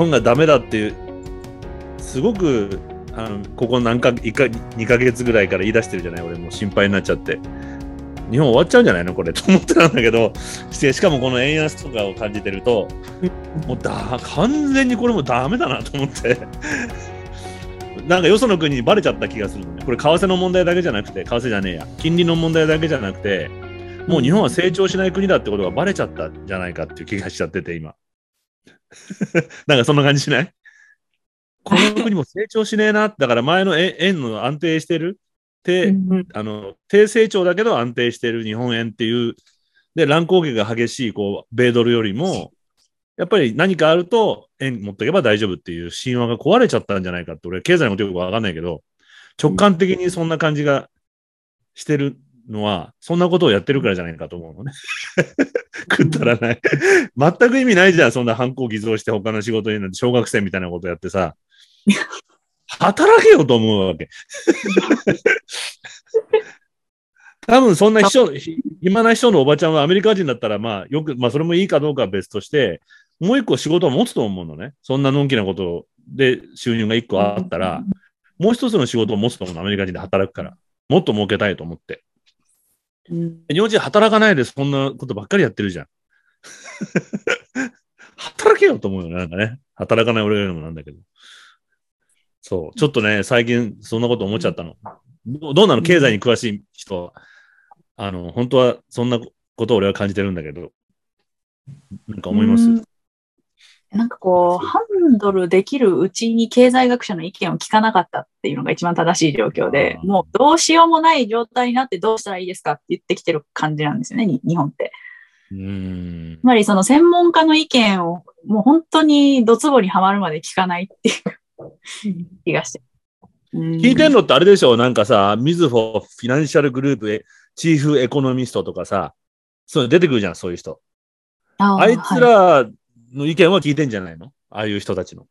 本がダメだっていう、すごく、あのここ何か1か2ヶ月ぐらいから言い出してるじゃない？俺もう心配になっちゃって。日本終わっちゃうんじゃない？のこれ。と思ってたんだけどししかもこの円安とかを感じてるともうだ完全にこれもダメだなと思って。なんかよその国にバレちゃった気がするのね。これ為替の問題だけじゃなくて為替じゃねえや。金利の問題だけじゃなくてもう日本は成長しない国だってことがバレちゃったんじゃないかっていう気がしちゃってて今。なんかそんな感じしない？この国も成長しねえな。だから前の円円の安定してる？低あの低成長だけど安定している日本円っていう、で、乱高下が激しいこう米ドルよりも、やっぱり何かあると円持っていけば大丈夫っていう神話が壊れちゃったんじゃないかって、俺、経済のことよくわかんないけど、直感的にそんな感じがしてるのは、そんなことをやってるからじゃないかと思うのね。くったらない。全く意味ないじゃん、そんな反抗偽造して他の仕事になって、小学生みたいなことやってさ。働けよと思うわけ。多分そんな秘書、暇な秘書のおばちゃんはアメリカ人だったら、まあよく、まあそれもいいかどうかは別として、もう一個仕事を持つと思うのね。そんなのんきなことで収入が一個あったら、もう一つの仕事を持つと思うの、アメリカ人で働くから。もっと儲けたいと思って。日本人働かないでそんなことばっかりやってるじゃん。働けよと思うよね、なんかね。働かない俺が言うのもなんだけど。そう。ちょっとね、最近そんなこと思っちゃったの。どどうなの？経済に詳しい人は。あの、本当はそんなことを俺は感じてるんだけど。なんか思います？なんかこう、ハンドルできるうちに経済学者の意見を聞かなかったっていうのが一番正しい状況で、もうどうしようもない状態になってどうしたらいいですかって言ってきてる感じなんですよね、日本って。うん。つまりその専門家の意見をもう本当にドツボにはまるまで聞かないっていう気がして。聞いてんのってあれでしょ？なんかさ、ミズフォーフィナンシャルグループへチーフエコノミストとかさ、そういうの出てくるじゃん、そういう人。ああいつらの意見は聞いてんじゃないの？ああいう人たちの。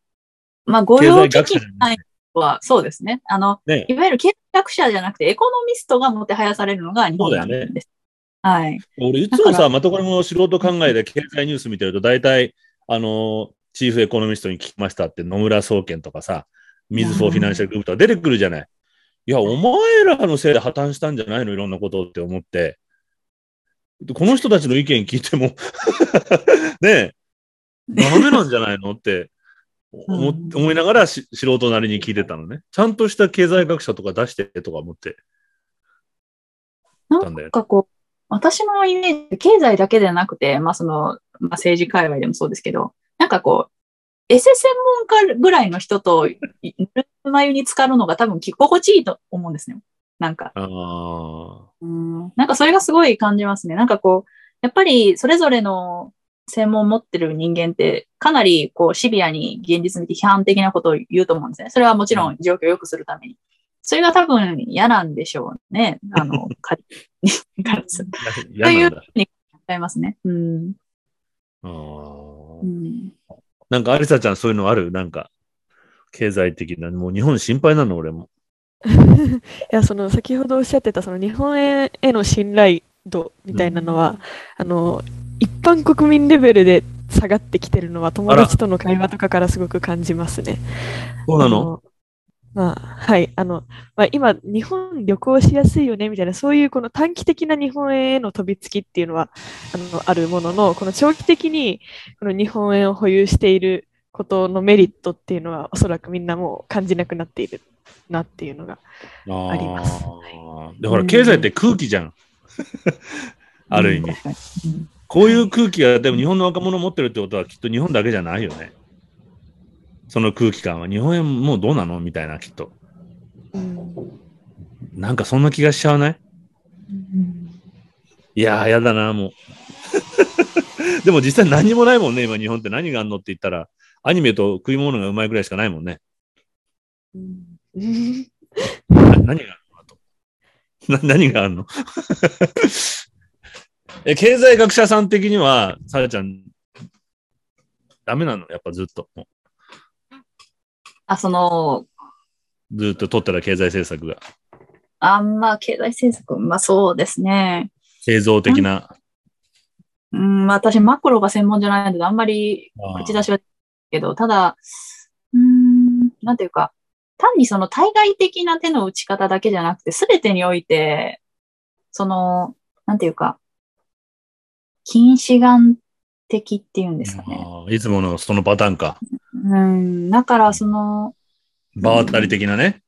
まあ、御用聞きは、そうですね。あの、ねいわゆる経済学者じゃなくて、エコノミストがもてはやされるのが日本なんです。はい。俺、いつもさ、またこれも素人考えで経済ニュース見てると、大体、あの、チーフエコノミストに聞きましたって、野村総研とかさ、ミズフォーフィナンシャルグループとか出てくるじゃない。いや、お前らのせいで破綻したんじゃないの？いろんなことって思って。でこの人たちの意見聞いても ねえ、ダメなんじゃないのって思うん思いながらし素人なりに聞いてたのね。ちゃんとした経済学者とか出してとか思ってなたん。かこう、私のイメージ、経済だけではなくて、まあその、まあ政治界隈でもそうですけど、なんかこう、エセ専門家ぐらいの人と、いぬるま湯に浸かるのが多分着心地いいと思うんですね。なんか。ああ。うんなんかそれがすごい感じますね。なんかこう、やっぱりそれぞれの専門を持ってる人間って、かなりこうシビアに現実見て批判的なことを言うと思うんですね。それはもちろん状況を良くするために。それが多分嫌なんでしょうね。あの。からするという。ふうに考えますね。うん。あーうん、なんか、アリサちゃんそういうのある？なんか、経済的な、もう日本心配なの、俺も。いや、その先ほどおっしゃってたその日本円への信頼度みたいなのは、あの、一般国民レベルで下がってきてるのは友達との会話とかからすごく感じますね。そうなの？まあ、はい。あの、まあ、今、日本旅行しやすいよね、みたいな、そういうこの短期的な日本円への飛びつきっていうのは、あの、あるものの、この長期的に、この日本円を保有していることのメリットっていうのは、おそらくみんなもう感じなくなっているなっていうのが。あありますーで、ほら、経済って空気じゃん。ある意味。こういう空気が、でも日本の若者持ってるってことは、きっと日本だけじゃないよね。その空気感は。日本円もうどうなのみたいな、きっと。なんかそんな気がしちゃわない？いやー、やだな、もう。でも実際何にもないもんね、今日本って何があんのって言ったら、アニメと食い物がうまいぐらいしかないもんね。な何があるのあとな何があるの？え、経済学者さん的には、さやちゃん、ダメなの？やっぱずっと。もあ、その、うずっと取ったら経済政策が。あんま経済政策、まあそうですね。製造的な。うん、まあ私マクロが専門じゃないので、あんまり口出しはけど、ただ、うーん、なんていうか、単にその対外的な手の打ち方だけじゃなくて、すべてにおいて、その、なんていうか、近視眼的っていうんですかね。いつものそのパターンか。うん、だからその、場当たり的なね。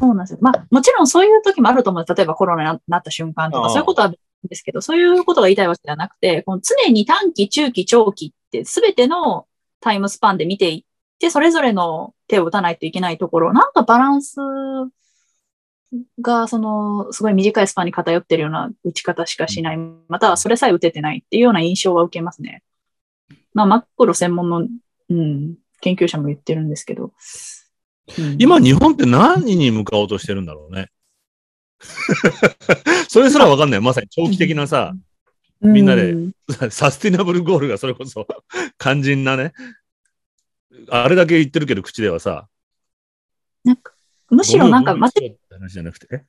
そうなんですよ。まあ、もちろんそういう時もあると思う。例えばコロナになった瞬間とか、そういうことは別ですけど、そういうことが言いたいわけではなくて、この常に短期、中期、長期って全てのタイムスパンで見ていって、それぞれの手を打たないといけないところ、なんかバランスが、その、すごい短いスパンに偏ってるような打ち方しかしない。またはそれさえ打ててないっていうような印象は受けますね。まあ、マクロ専門の、うん、研究者も言ってるんですけど。うん今、日本って何に向かおうとしてるんだろうね。それすらわかんない。まさに長期的なさ、みんなでうんサスティナブルゴールがそれこそ肝心なね。あれだけ言ってるけど、口ではさ。なんか、むしろなんか、て話じゃなくて？え？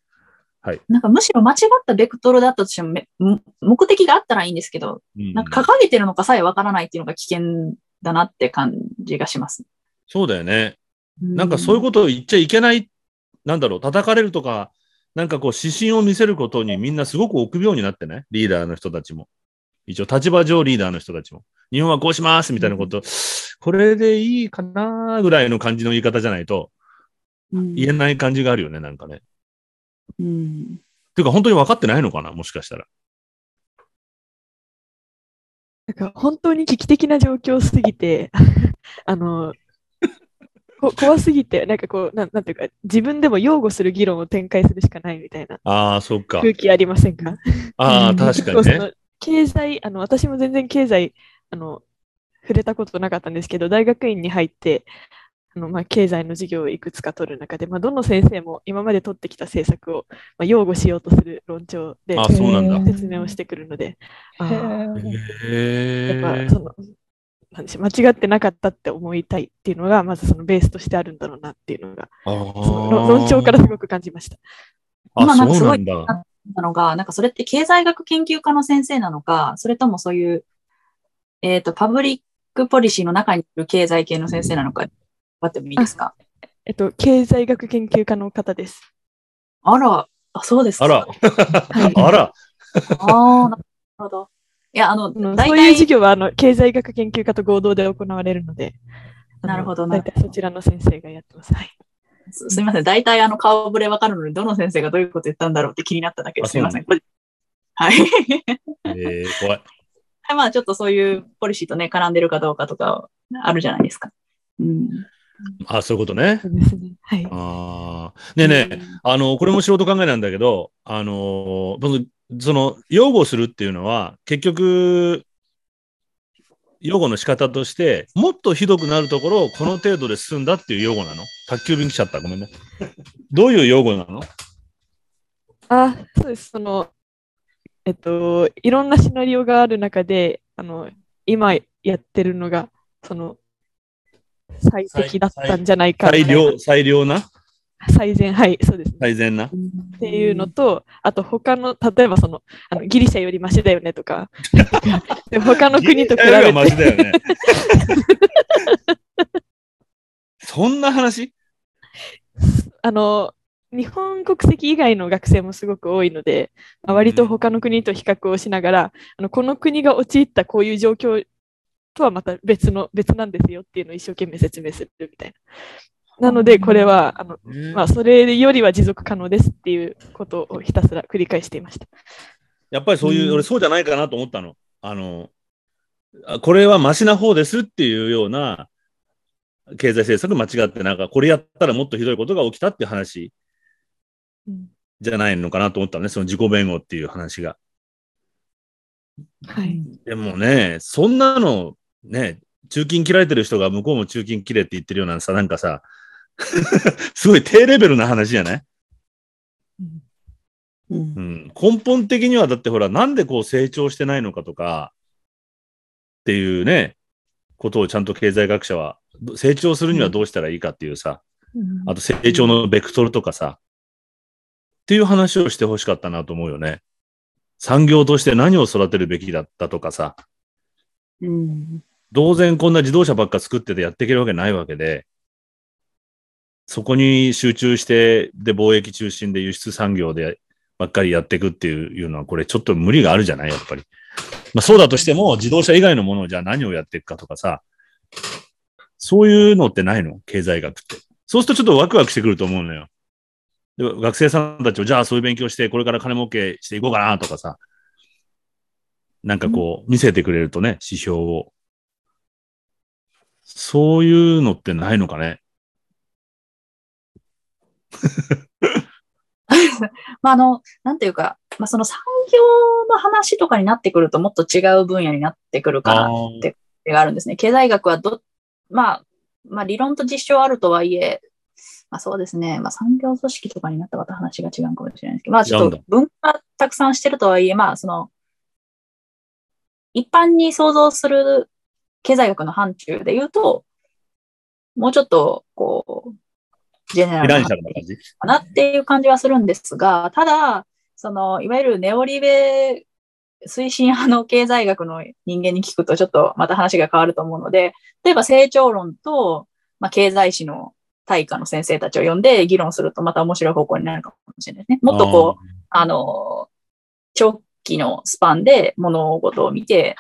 なんかむしろ間違ったベクトルだったとしても目的があったらいいんですけど、うんなんか掲げてるのかさえわからないっていうのが危険だなって感じがします。そうだよね。なんかうそういうことを言っちゃいけない、なんだろう、叩かれるとか、なんかこう指針を見せることにみんなすごく臆病になってね、リーダーの人たちも。一応立場上リーダーの人たちも。日本はこうしますみたいなこと、これでいいかなぐらいの感じの言い方じゃないとん言えない感じがあるよね、なんかね。うんていうか本当に分かってないのかなもしかしたら。なんか本当に危機的な状況すぎて、あの、こ怖すぎて、なんかこう、なんなんていうか、自分でも擁護する議論を展開するしかないみたいなああ、そっか。空気ありませんか？ああ、うん確かにね。経済、あの、私も全然経済、あの、触れたことなかったんですけど、大学院に入って、あのまあ、経済の授業をいくつか取る中で、まあ、どの先生も今まで取ってきた政策を、まあ、擁護しようとする論調で説明をしてくるので、あやっぱえ。そのなんでしょう間違ってなかったって思いたいっていうのが、まずそのベースとしてあるんだろうなっていうのが、論論調からすごく感じました。あ、今なんかすごいそうなんだ。なのが、なんかそれって経済学研究家の先生なのか、それともそういう、えっ、と、パブリックポリシーの中にいる経済系の先生なのか、わってもいいですか？えっと、経済学研究家の方です。あら、あ、そうですか？あら、はいあら、ああ、なるほど。いや、あの、そういう授体、業はあの経済学研究家と合同で行われるので、なるほどな大体そちらの先生がやってます。はい。すすみません。大体あの顔ぶれわかるのに、どの先生がどういうこと言ったんだろうって気になっただけです。すみません。これはい。えー、怖い。まあちょっとそういうポリシーとね、絡んでるかどうかとかあるじゃないですか。うん。あ、そういうことね。そうですね。はい。ああ。ねえねえ、あの、これも素人考えなんだけど、あの、その擁護するっていうのは、結局、擁護の仕方として、もっとひどくなるところをこの程度で済んだっていう擁護なの？宅急便来ちゃった。ごめんね。どういう擁護なの？あ、そうです。その、えっと、いろんなシナリオがある中で、あの、今やってるのが、その、最適だったんじゃないか最良、最良な？最善、はい、そうです。最善な？っていうのと、あと他の、例えばその、あのギリシャよりマシだよねとか、で他の国と比べて、はマシだよね。そんな話？あの、日本国籍以外の学生もすごく多いので、まあ割と他の国と比較をしながら、あのこの国が陥ったこういう状況とはまた別の、別なんですよっていうのを一生懸命説明するみたいな。なので、これは、あの、まあ、それよりは持続可能ですっていうことをひたすら繰り返していました。やっぱりそういう、うん俺そうじゃないかなと思ったの。あの、あこれはマシな方ですっていうような経済政策間違って、なんかこれやったらもっとひどいことが起きたっていう話うんじゃないのかなと思ったのね、その自己弁護っていう話が。はい。でもね、そんなの、ね、中金切られてる人が向こうも中金切れって言ってるようなさ、なんかさ、すごい低レベルな話じゃない？うん。うん。うん、根本的にはだってほら、なんでこう成長してないのかとか、っていうね、ことをちゃんと経済学者は、ど成長するにはどうしたらいいかっていうさ、あと成長のベクトルとかさ、っていう話をしてほしかったなと思うよね。産業として何を育てるべきだったとかさ、うん当然こんな自動車ばっか作っててやっていけるわけないわけで、そこに集中して、で、貿易中心で輸出産業でばっかりやっていくっていうのは、これちょっと無理があるじゃない？やっぱり。まあそうだとしても、自動車以外のものをじゃあ何をやっていくかとかさ、そういうのってないの？経済学って。そうするとちょっとワクワクしてくると思うのよ。で学生さんたちを、じゃあそういう勉強して、これから金儲けしていこうかなとかさ、なんかこう、見せてくれるとね、指標を。そういうのってないのかね？まあ、あの、なんていうか、まあ、その産業の話とかになってくるともっと違う分野になってくるかなってがあるんですね。経済学はど、まあ、まあ理論と実証あるとはいえ、まあそうですね、まあ産業組織とかになったらまた話が違うかもしれないですけど、まあちょっと文化たくさんしてるとはいえ、まあその、一般に想像する経済学の範疇で言うと、もうちょっと、こう、ジェネラルな感じ？かなっていう感じはするんですが、ただ、その、いわゆるネオリベ推進派の経済学の人間に聞くとちょっとまた話が変わると思うので、例えば成長論と、まあ、経済史の大化の先生たちを呼んで議論するとまた面白い方向になるかもしれないですね。もっとこう、あの、長期のスパンで物事を見て、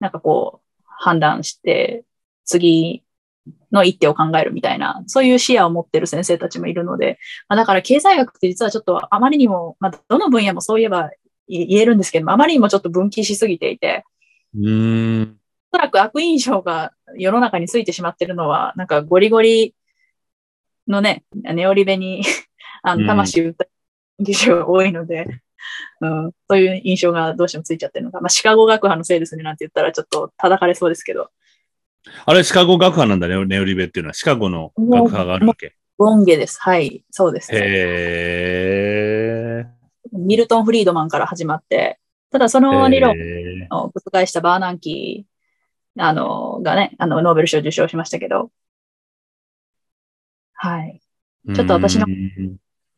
なんかこう、判断して、次の一手を考えるみたいな、そういう視野を持ってる先生たちもいるので、まあ、だから経済学って実はちょっとあまりにも、まあ、どの分野もそういえば言えるんですけども、あまりにもちょっと分岐しすぎていて、うん。おそらく悪印象が世の中についてしまってるのは、なんかゴリゴリのね、ネオリベにあの魂打った技術が多いので、うん、そういう印象がどうしてもついちゃってるのか。まあ、シカゴ学派のせいですねなんて言ったらちょっと叩かれそうですけど。あれ、シカゴ学派なんだね、ネオリベっていうのは。シカゴの学派があるわけ。ロンゲです。はい、そうです。へミルトン・フリードマンから始まって、ただその理論を覆したバーナンキー、あの、がね、あの、ノーベル賞受賞しましたけど、はい。ちょっと私の、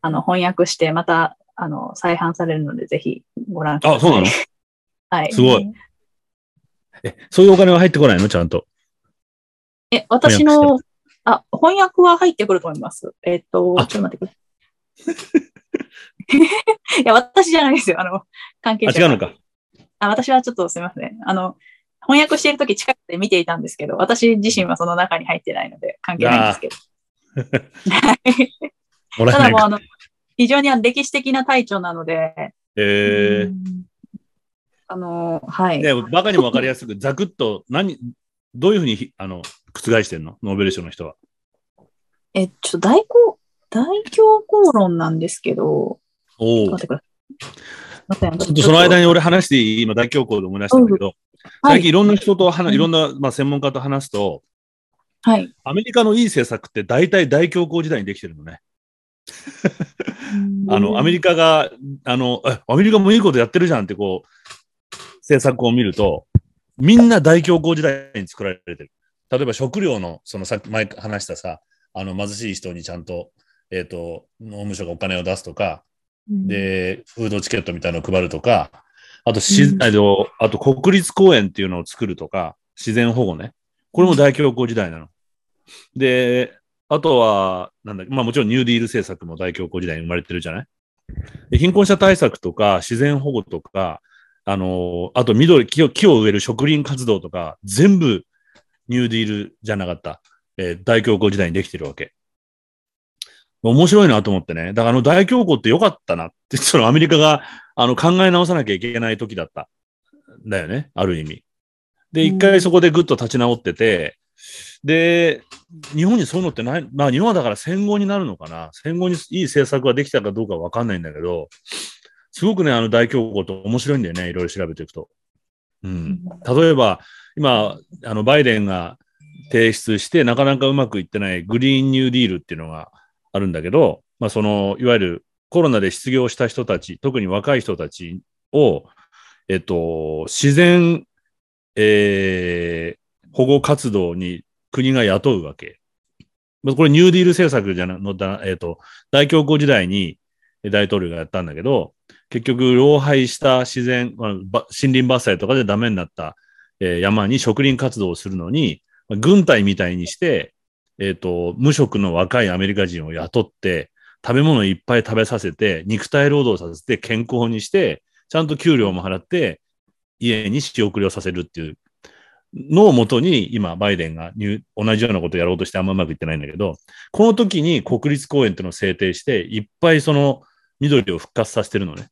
あの、翻訳して、また、あの、再販されるので、ぜひご覧ください。あ、そうなの？はい。すごい。え、そういうお金は入ってこないの？ちゃんと。え、私の、あ、翻訳は入ってくると思います。えっと、ちょっと待ってください。いや、私じゃないですよ。あの、関係者。あ、違うのか。あ、私はちょっとすみません。あの、翻訳しているとき近くで見ていたんですけど、私自身はその中に入ってないので関係ないんですけど。ただもうあの、非常に歴史的な体調なので、えー、あの、はい。ね、バカにもわかりやすく、ざくっと、何、どういうふうに、あの、覆してんの？ノーベル賞の人は。え、ちょっと大公、大教公論なんですけど、お待ってください。ちょっとその間に俺話していい今大教皇で思い出したんだけど、はい、最近いろんな人と話、いろんな、まあ、専門家と話すと、はい。アメリカのいい政策って大体大教皇時代にできてるのね。あの、アメリカが、あの、アメリカもいいことやってるじゃんってこう、政策を見ると、みんな大教皇時代に作られてる。例えば食料の、そのさっき前話したさ、あの貧しい人にちゃんと、えっ、ー、と、農務省がお金を出すとか、で、フードチケットみたいなのを配るとか、あとし、うん、あと国立公園っていうのを作るとか、自然保護ね。これも大教皇時代なの。で、あとは、なんだまあもちろんニューディール政策も大教皇時代に生まれてるじゃない？貧困者対策とか自然保護とか、あの、あと緑木を、木を植える植林活動とか、全部ニューディールじゃなかった、えー、大教皇時代にできてるわけ。面白いなと思ってね。だからあの大恐慌って良かったなって、そのアメリカがあの考え直さなきゃいけない時だった。だよね。ある意味。で、一回そこでぐっと立ち直ってて、で、日本にそういうのってない、まあ日本はだから戦後になるのかな。戦後にいい政策ができたかどうかわかんないんだけど、すごくね、あの大恐慌って面白いんだよね。いろいろ調べていくと。うん。例えば、今、あの、バイデンが提出してなかなかうまくいってないグリーンニューディールっていうのがあるんだけど、まあ、その、いわゆるコロナで失業した人たち、特に若い人たちを、えっと、自然、えー、保護活動に国が雇うわけ。これニューディール政策じゃなのだ、えっと、大恐慌時代に大統領がやったんだけど、結局、老廃した自然、森林伐採とかでダメになったえー山に植林活動をするのに、軍隊みたいにして、えっ、と、無職の若いアメリカ人を雇って、食べ物いっぱい食べさせて、肉体労働させて、健康にして、ちゃんと給料も払って、家に仕送りをさせるっていうのをもとに、今、バイデンが同じようなことをやろうとしてあんまうまくいってないんだけど、この時に国立公園っていうのを制定して、いっぱいその緑を復活させてるのね。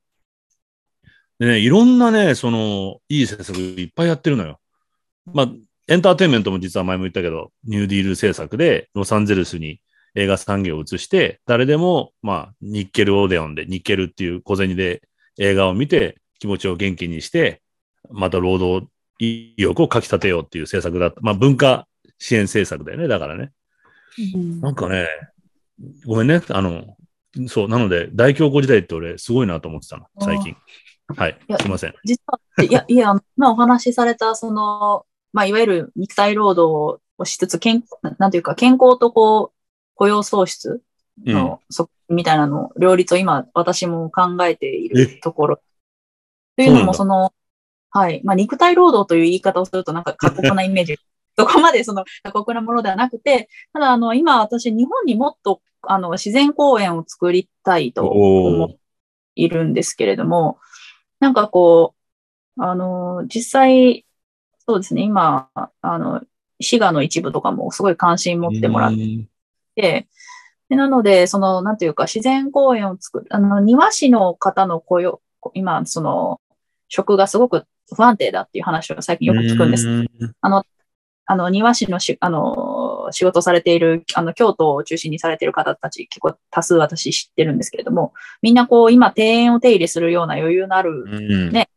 でね、いろんなね、その、いい政策いっぱいやってるのよ。まあ、エンターテインメントも実は前も言ったけど、ニューディール政策でロサンゼルスに映画産業を移して、誰でも、まあ、ニッケルオーデオンで、ニッケルっていう小銭で映画を見て、気持ちを元気にして、また労働意欲をかき立てようっていう政策だった。まあ、文化支援政策だよね、だからね。なんかね、ごめんね、あの、そう、なので、大恐慌時代って俺、すごいなと思ってたの、最近。はいいや、すいません。実は、いや、いや、今 お話しされた、その、まあ、いわゆる肉体労働をしつつ、健、なんていうか、健康とこう、雇用創出の、そみたいなのを、両立を今、私も考えているところ。というのも、そその、はい。まあ、肉体労働という言い方をすると、なんか過酷な イメージ。そこまでその過酷なものではなくて、ただ、あの、今私、日本にもっと、あの、自然公園を作りたいと思っているんですけれども、なんかこう、あの、実際、そうですね、今、あの、滋賀の一部とかもすごい関心持ってもらっうんて、でなので、その、なんていうか、自然公園を作る、あの、庭師の方の雇用、今、その、職がすごく不安定だっていう話を最近よく聞くんです。うんあの、庭師のし、あの、仕事をされている、あの、京都を中心にされている方たち、結構多数私知ってるんですけれども、みんなこう、今、庭園を手入れするような余裕のあるうんね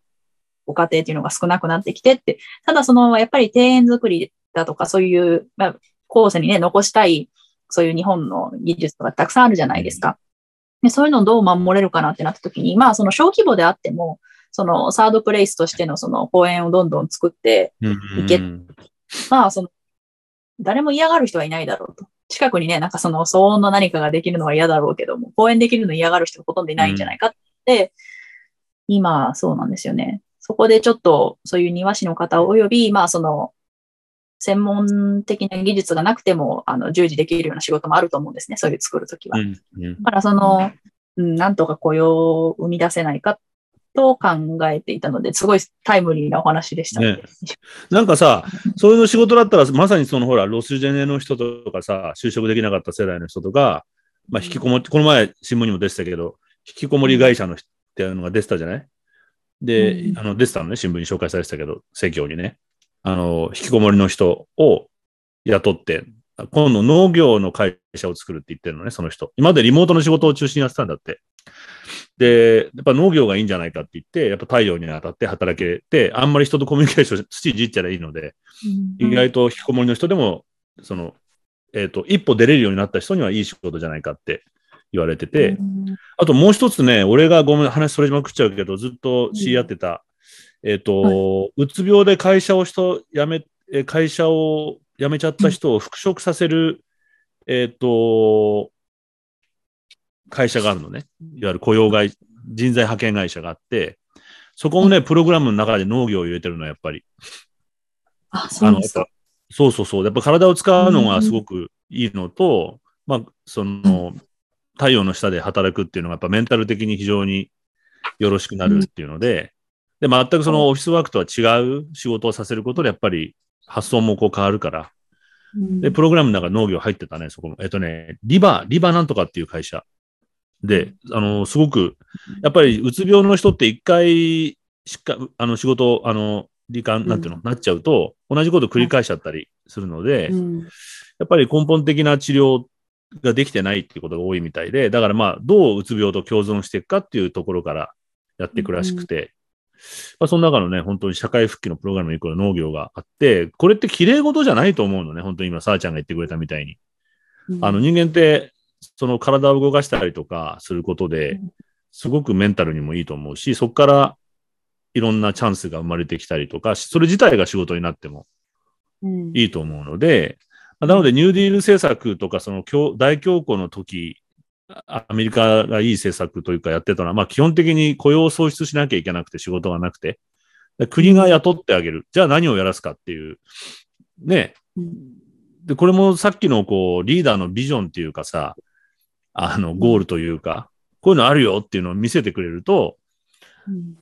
ご家庭っていうのが少なくなってきてって、ただその、やっぱり庭園作りだとか、そういう、まあ、後世にね、残したい、そういう日本の技術とかたくさんあるじゃないですか。でそういうのをどう守れるかなってなった時に、まあ、その小規模であっても、そのサードプレイスとしてのその公園をどんどん作って、いけまあ、その、誰も嫌がる人はいないだろうと。近くにね、なんかその騒音の何かができるのは嫌だろうけども、公園できるの嫌がる人がほとんどいないんじゃないかって、今、そうなんですよね。そこでちょっと、そういう庭師の方及び、まあ、その、専門的な技術がなくても、あの、従事できるような仕事もあると思うんですね。そういう作るときは。うんうんだからその、うん、なんとか雇用を生み出せないかと考えていたので、すごいタイムリーなお話でした。ねなんかさ、そういうの仕事だったら、まさにそのほら、ロスジェネの人とかさ、就職できなかった世代の人とか、まあ、引きこもり、この前新聞にも出てたけど、引きこもり会社の人っていうのが出てたじゃない？で、うんあの、出てたのね、新聞に紹介されてたけど、政教にね。あの、引きこもりの人を雇って、今度農業の会社を作るって言ってるのね、その人。今までリモートの仕事を中心にやってたんだって。で、やっぱ農業がいいんじゃないかって言って、やっぱ太陽に当たって働けて、あんまり人とコミュニケーション、土いじっちゃらいいので、うん。意外と引きこもりの人でも、その、えっ、と、一歩出れるようになった人にはいい仕事じゃないかって言われてて、うん。あともう一つね、俺がごめん、話それまくっちゃうけど、ずっと知り合ってた、えっ、と、うつ病で会社を人、辞め、え会社を辞めちゃった人を復職させる、えっ、と、会社があるのね。いわゆる雇用会、人材派遣会社があって、そこもね、プログラムの中で農業を入れてるの、やっぱり。あ、そうですか。そうそうそう。やっぱ体を使うのがすごくいいのと、まあ、その、太陽の下で働くっていうのがやっぱメンタル的に非常によろしくなるっていうので、で、全くそのオフィスワークとは違う仕事をさせることでやっぱり発想もこう変わるから。うんで、プログラムの中農業入ってたね、そこも。えっとね、リバ、リバなんとかっていう会社。で、あの、すごく、やっぱりうつ病の人って一回しっか、あの仕事、あの、罹患、なんていうの、なっちゃうと、同じこと繰り返しちゃったりするので、うん。やっぱり根本的な治療ができてないっていうことが多いみたいで、だからまあ、どううつ病と共存していくかっていうところからやっていくらしくて、まあ、その中のね、本当に社会復帰のプログラムにこの農業があって、これって綺麗事じゃないと思うのね、本当に今、さあちゃんが言ってくれたみたいに。あの人間って、その体を動かしたりとかすることでうん、すすごくメンタルにもいいと思うし、そこからいろんなチャンスが生まれてきたりとか、それ自体が仕事になってもうんいいと思うので、まあなのでニューディール政策とか、その共大恐慌の時、あアメリカがいい政策というかやってたのは、まあ基本的に雇用を創出しなきゃいけなくて仕事がなくて、で国が雇ってあげる。じゃあ何をやらすかっていう。ね。うんで、これもさっきのこう、リーダーのビジョンっていうかさ、あの、ゴールというか、こういうのあるよっていうのを見せてくれると、うん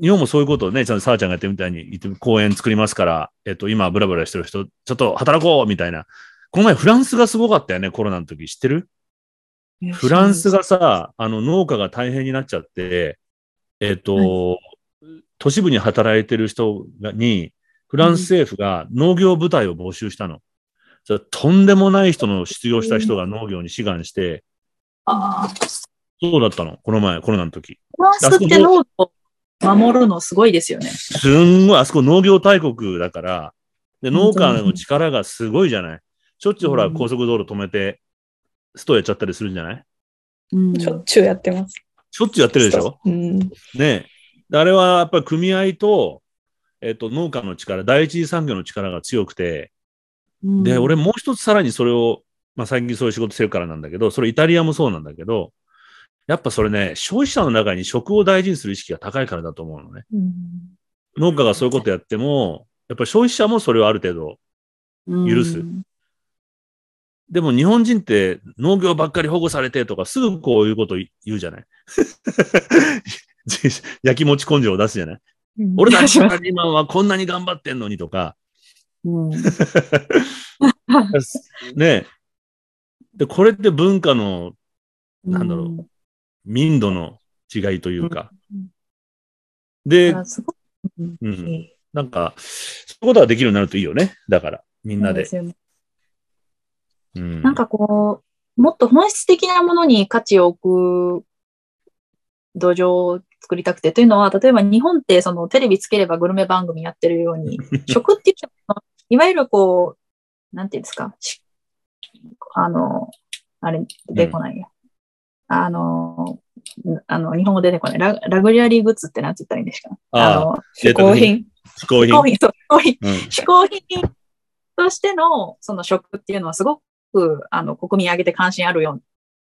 日本もそういうことをね、ちゃんとさあちゃんがやってるみたいに言って、公園作りますから、えっと、今、ブラブラしてる人、ちょっと働こうみたいな。この前、フランスがすごかったよね、コロナの時。知ってる？フランスがさ、あの、農家が大変になっちゃって、えっと、都市部に働いてる人がに、フランス政府が農業部隊を募集したの。とんでもない人の失業した人が農業に志願して、ああ、そうだったの、この前、コロナの時。フランスって農業を守るのすごいですよね。すんごい、あそこ農業大国だから、で、農家の力がすごいじゃない？しょっちゅうほら、うん高速道路止めて、ストやっちゃったりするんじゃない？うんしょっちゅうやってます。しょっちゅうやってるでしょ？うん。ねえ。であれはやっぱり組合と、えっと、農家の力、第一次産業の力が強くて、で、俺もう一つさらにそれを、まあ最近そういう仕事してるからなんだけど、それイタリアもそうなんだけど、やっぱそれね、消費者の中に食を大事にする意識が高いからだと思うのね。農家がそういうことやっても、やっぱり消費者もそれをある程度許す。うん。でも日本人って農業ばっかり保護されてとかすぐこういうこと言うじゃない？焼きもち根性を出すじゃない？俺たちサラリーマンはこんなに頑張ってんのにとか、うん。ね。え。で、これって文化のなんだろう民度の違いというか。で、うんうん、なんか、そういうことができるようになるといいよね。だから、みんなで。なんかこう、もっと本質的なものに価値を置く土壌を作りたくて。というのは、例えば日本ってそのテレビつければグルメ番組やってるように、食っていうのは、いわゆるこう、なんていうんですか、しあの、あれ、出てこないや。あの、あの、日本語出てこない。ララグリュアリーグッズって何て言ったらいいんですか？あの、嗜好品。嗜好品。嗜好品、そう嗜好品うん品としてのその食っていうのはすごくあの国民挙げて関心あるよ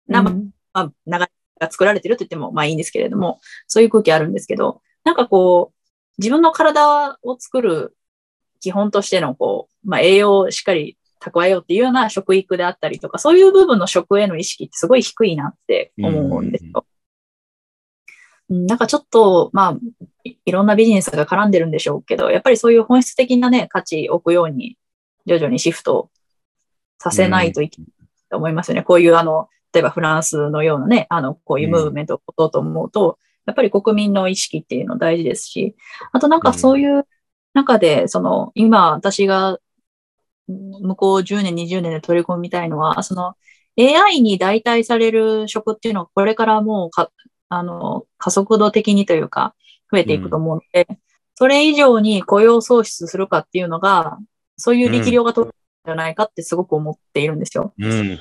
うな、うんまあ、流れが作られてると言ってもまあいいんですけれども、そういう空気あるんですけど、なんかこう、自分の体を作る基本としてのこう、まあ栄養をしっかり蓄えようっていうような食育であったりとか、そういう部分の食への意識ってすごい低いなって思うんですよ。うん。なんかちょっと、まあ、いいろんなビジネスが絡んでるんでしょうけど、やっぱりそういう本質的なね、価値を置くように、徐々にシフトさせないといけないと思いますよね。こういうあの、例えばフランスのようなね、あの、こういうムーブメントを起こそうと思うと、やっぱり国民の意識っていうの大事ですし、あとなんかそういう中で、その、今私がうん向こう10年、20年で取り込みたいのは、その AI に代替される職っていうのはこれからもうか、あの、加速度的にというか、増えていくと思うので、それ以上に雇用創出するかっていうのが、そういう力量が取るんじゃないかってすごく思っているんですよ。うん。うん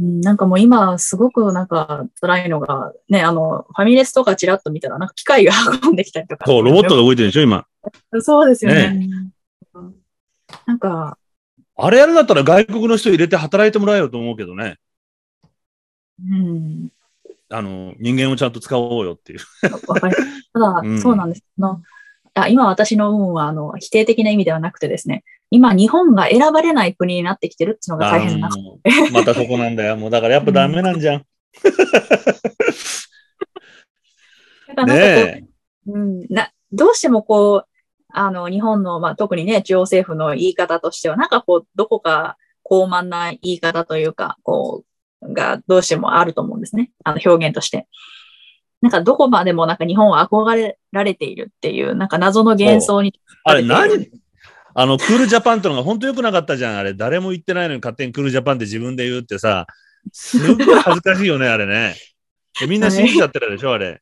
なんかもう今すごくなんか辛いのが、ね、あの、ファミレスとかチラッと見たらなんか機械が運んできたりとか。そう、ロボットが動いてるでしょ、今。そうですよね。うんなんか、あれやるんだったら外国の人入れて働いてもらえよと思うけどね。うん、あの、人間をちゃんと使おうよっていう。わかりただ、うんそうなんです。あのあ今私の運はあの否定的な意味ではなくてですね、今日本が選ばれない国になってきてるっていうのが大変なまたそこなんだよ。もうだからやっぱダメなんじゃん。だからなんねうん、などうしてもこう、あの、日本の、まあ、特にね、中央政府の言い方としては、なんかこう、どこか高慢な言い方というか、こう、がどうしてもあると思うんですね。あの、表現として。なんかどこまでもなんか日本は憧れられているっていう、なんか謎の幻想に。あれ何？あの、クールジャパンってのが本当良くなかったじゃん。あれ、誰も言ってないのに勝手にクールジャパンって自分で言うってさ、すごい恥ずかしいよね、あれね。みんな信じちゃってるでしょ、あれ。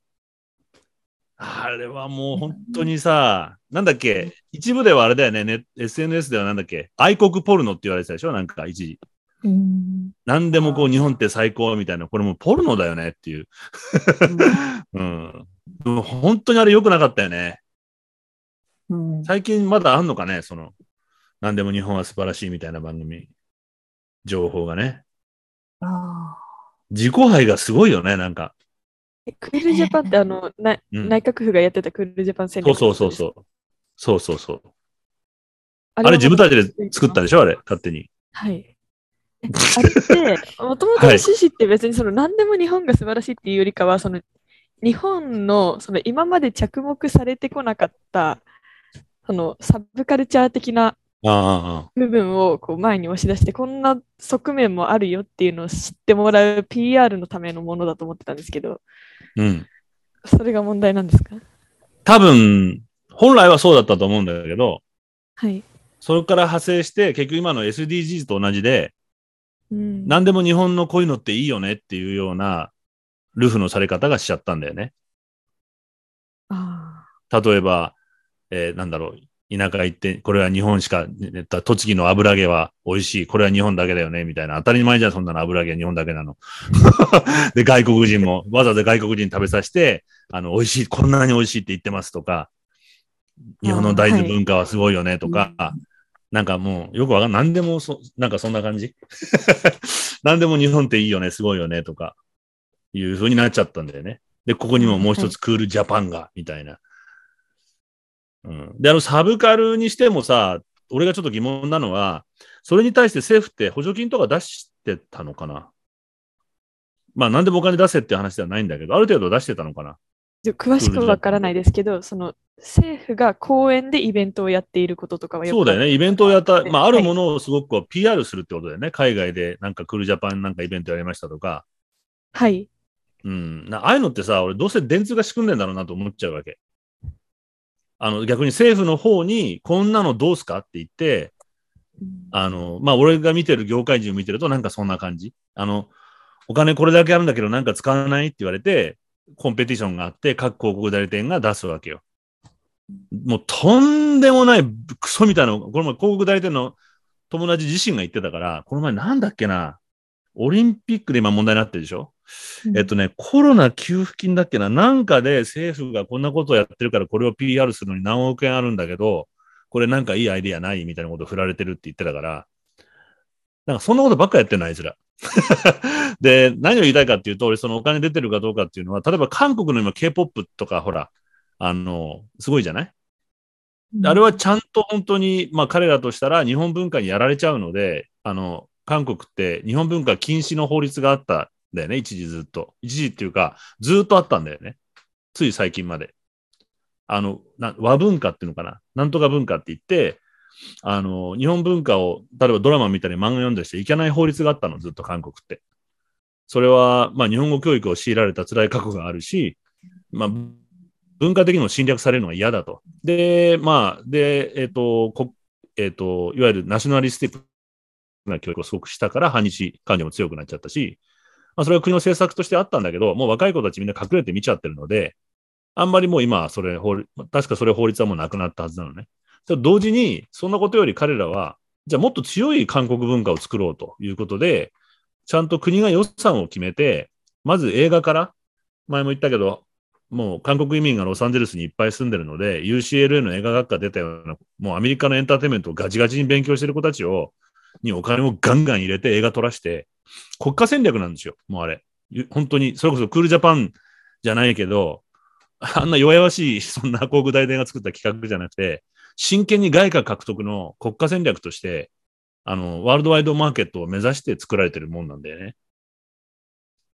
あれはもう本当にさ、なんだっけ、一部ではあれだよね、ね SNS ではなんだっけ、愛国ポルノって言われてたでしょ、なんか一時。うん何でもこう日本って最高みたいな、これもうポルノだよねっていう。うん。で も本当にあれ良くなかったよね。うん最近まだあんのかね、その、何でも日本は素晴らしいみたいな番組、情報がね。あ自己愛がすごいよね、なんか。クールジャパンってあの、なうん内閣府がやってたクールジャパン戦そう略そうそうそう。そうそうそう。ああれ自分たちで作ったでしょあれ、勝手に。はい。え あれって、もともとの趣旨って別にその何でも日本が素晴らしいっていうよりかは、その日本のその今まで着目されてこなかった、そのサブカルチャー的なああああ、部分をこう前に押し出して、こんな側面もあるよっていうのを知ってもらう PR のためのものだと思ってたんですけど、うん。それが問題なんですか？多分、本来はそうだったと思うんだけど、はい。それから派生して、結局今の SDGs と同じで、うん、何でも日本のこういうのっていいよねっていうような、ルフのされ方がしちゃったんだよね。あ例えば、えーなんだろう、田舎行って、これは日本しか、えっと栃木の油揚げは美味しい、これは日本だけだよね、みたいな。当たり前じゃん、そんなの。油揚げは日本だけなの。で、外国人も、わざわざ外国人に食べさせて、あの、美味しい、こんなに美味しいって言ってますとか、日本の大豆文化はすごいよね、とか、なんかもう、よくわかんない。何でもそ、なんかそんな感じ？何でも日本っていいよね、すごいよね、とか、いう風になっちゃったんだよね。で、ここにももう一つクールジャパンが、みたいな。うん。で、あの、サブカルにしてもさ、俺がちょっと疑問なのは、それに対して政府って補助金とか出してたのかな？まあ、なんでもお金出せって話ではないんだけど、ある程度出してたのかな？ー詳しくはわからないですけど、その政府が公園でイベントをやっていることとかはそうだよね。イベントをやった、まあ、あるもの。のをすごくこう PR するってことだよね。海外でなんかクールジャパンなんかイベントやりましたとか。はい。うん。なああいうのってさ、俺どうせ電通が仕組んでんだろうなと思っちゃうわけ。あの、逆に政府の方に、こんなのどうすかって言って、あの、まあ、俺が見てる業界人を見てるとなんかそんな感じ。あの、お金これだけあるんだけどなんか使わないって言われて、コンペティションがあって、各広告代理店が出すわけよ。もうとんでもないクソみたいな、この前広告代理店の友達自身が言ってたから、この前なんだっけな、オリンピックで今問題になってるでしょ、えっとね、コロナ給付金だっけな、なんかで政府がこんなことをやってるからこれを PR するのに何億円あるんだけど、これなんかいいアイディアないみたいなことを振られてるって言ってたから、なんかそんなことばっかやってんの、あいつら。で、何を言いたいかっていうと、俺そのお金出てるかどうかっていうのは、例えば韓国の今 K-POP とかほら、あの、すごいじゃない？あれはちゃんと本当に、まあ彼らとしたら日本文化にやられちゃうので、あの、韓国って日本文化禁止の法律があったんだよね、一時ずっと。一時っていうか、ずっとあったんだよね。つい最近まで。あの、和文化っていうのかななんとか文化って言って、あの、日本文化を、例えばドラマ見たり漫画読んだりしていけない法律があったの、ずっと韓国って。それは、まあ日本語教育を強いられた辛い過去があるし、まあ文化的にも侵略されるのが嫌だと。で、まあ、で、えっ、と、こえっ、と、いわゆるナショナリスティックな教育をすごくしたから、反日感情も強くなっちゃったし、まあ、それは国の政策としてあったんだけど、もう若い子たちみんな隠れて見ちゃってるので、あんまりもう今、それ、法確かそれ法律はもうなくなったはずなのね。同時に、そんなことより彼らは、じゃあもっと強い韓国文化を作ろうということで、ちゃんと国が予算を決めて、まず映画から、前も言ったけど、もう韓国移民がロサンゼルスにいっぱい住んでるので、UCLA の映画学科出たような、もうアメリカのエンターテインメントをガチガチに勉強してる子たちを、にお金をガンガン入れて映画撮らして、国家戦略なんですよ、もうあれ。本当に、それこそクールジャパンじゃないけど、あんな弱々しい、そんな航空大伝が作った企画じゃなくて、真剣に外貨獲得の国家戦略として、あの、ワールドワイドマーケットを目指して作られてるもんなんだよね。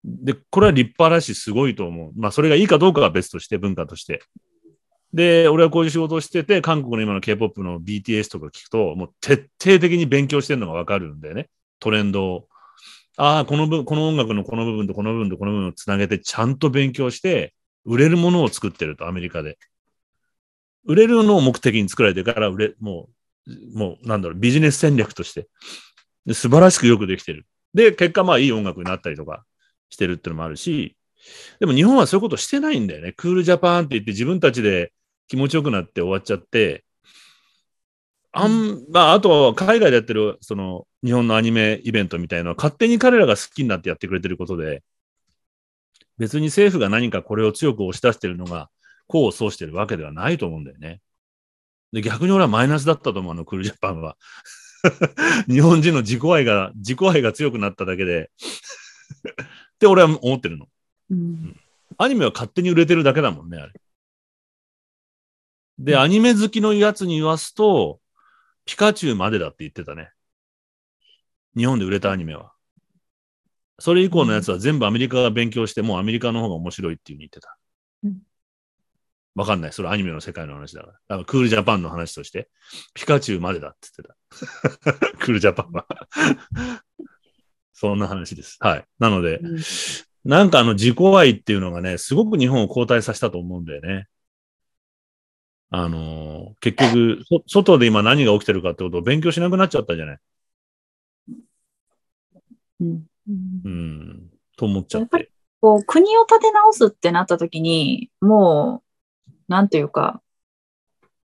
で、これは立派だし、すごいと思う。まあ、それがいいかどうかは別として、文化として。で、俺はこういう仕事をしてて、韓国の今の K-POP の BTS とか聞くと、もう徹底的に勉強してるのがわかるんだよね。トレンドを。ああ、この部、この音楽のこの部分とこの部分とこの部分をつなげて、ちゃんと勉強して、売れるものを作ってると、アメリカで。売れるのを目的に作られてから、売れ、もう、もう、なんだろう、ビジネス戦略として。素晴らしくよくできてる。で、結果、まあ、いい音楽になったりとかしてるっていうのもあるし、でも日本はそういうことしてないんだよね。クールジャパンって言って自分たちで気持ちよくなって終わっちゃって、あん、まあ、あとは海外でやってる、その、日本のアニメイベントみたいなのは勝手に彼らが好きになってやってくれてることで、別に政府が何かこれを強く押し出してるのが、功を奏してるわけではないと思うんだよね。で、逆に俺はマイナスだったと思う、あの、クールジャパンは。日本人の自己愛が、自己愛が強くなっただけでって俺は思ってるの。うんアニメは勝手に売れてるだけだもんね、あれ。で、アニメ好きのやつに言わすと、ピカチュウまでだって言ってたね。日本で売れたアニメは。それ以降のやつは全部アメリカが勉強して、もうアメリカの方が面白いっていう風に言ってたうん。わかんない。それアニメの世界の話だから。だからクールジャパンの話として、ピカチュウまでだって言ってた。クールジャパンは。そんな話です。はい。なので、うんなんかあの自己愛っていうのがね、すごく日本を後退させたと思うんだよね。あのー結局、そ外で今何が起きてるかってことを勉強しなくなっちゃったじゃない。うんうん。と思っちゃっやっぱりて。こう、国を立て直すってなった時に、もう、なんていうか、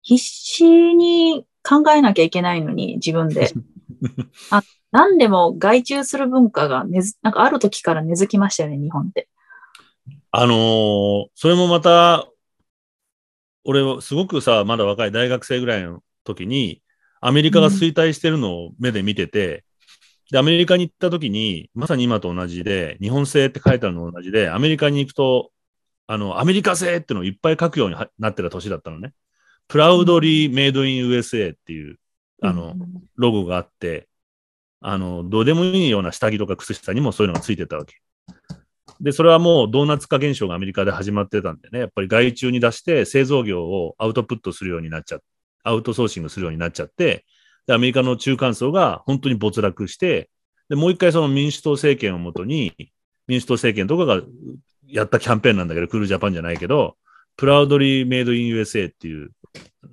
必死に考えなきゃいけないのに、自分で。あ、何でも外注する文化が根づ、なんかある時から根付きましたよね、日本って。あのーそれもまた、俺はすごくさ、まだ若い大学生ぐらいの時に、アメリカが衰退してるのを目で見てて、で、アメリカに行った時に、まさに今と同じで、日本製って書いてあるのと同じで、アメリカに行くと、あの、アメリカ製ってのをいっぱい書くようにはなってた年だったのね。プラウドリーメイドイン USA っていう、あの、ロゴがあって、あの、どうでもいいような下着とか靴下にもそういうのがついてたわけ。で、それはもうドーナツ化現象がアメリカで始まってたんでね、やっぱり外注に出して製造業をアウトプットするようになっちゃアウトソーシングするようになっちゃって、で、アメリカの中間層が本当に没落して、で、もう一回その民主党政権をもとに、民主党政権とかがやったキャンペーンなんだけど、クールジャパンじゃないけど、プラウドリーメイドイン USA っていう、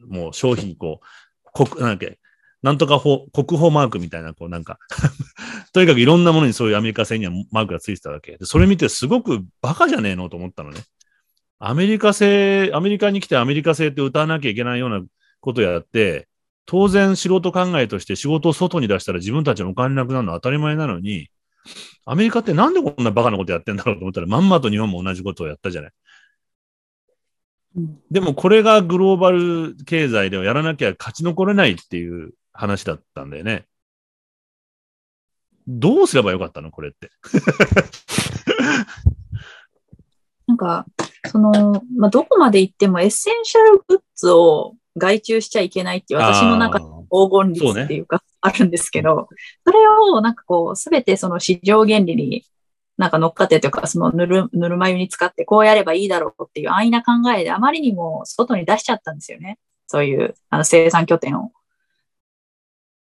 もう商品、こう、国、なんだっけ、なんとか法、国宝マークみたいな、こうなんか、とにかくいろんなものにそういうアメリカ製にはマークがついてたわけ。で、それ見てすごくバカじゃねえのと思ったのね。アメリカ製、アメリカに来てアメリカ製って歌わなきゃいけないようなことやって、当然素人考えとして仕事を外に出したら自分たちのお金なくなるのは当たり前なのに、アメリカってなんでこんなバカなことやってんだろうと思ったら、まんまと日本も同じことをやったじゃない。うんでもこれがグローバル経済ではやらなきゃ勝ち残れないっていう話だったんだよね。どうすればよかったの？これって。なんか、その、まあ、どこまで行ってもエッセンシャルグッズを外注しちゃいけないっていう私の中であー黄金率っていうか、あるんですけど、それをなんかこう、すべてその市場原理になんか乗っかってというか、そのぬる、ぬるま湯に使ってこうやればいいだろうっていう安易な考えであまりにも外に出しちゃったんですよね。そういうあの生産拠点を。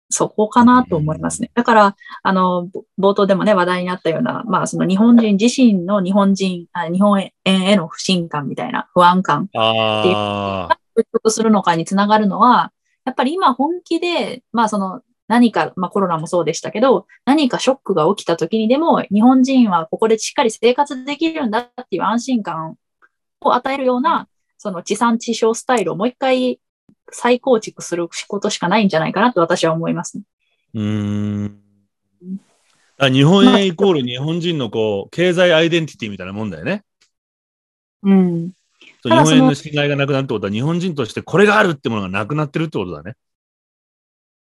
そこかなと思いますね。だから、あの、ぼ冒頭でもね、話題になったような、まあ、その日本人自身の日本人、あ日本円への不信感みたいな不安感。ああ、払拭するのかにつながるのは、やっぱり今本気で、まあその何か、まあコロナもそうでしたけど、何かショックが起きた時にでも、日本人はここでしっかり生活できるんだっていう安心感を与えるような、その地産地消スタイルをもう一回再構築することしかないんじゃないかなと私は思いますね。うーん。あ日本円イコール日本人のこう、経済アイデンティティみたいなもんだよね。うん。日本円の信頼がなくなるってことは、日本人としてこれがあるってものがなくなってるってことだね。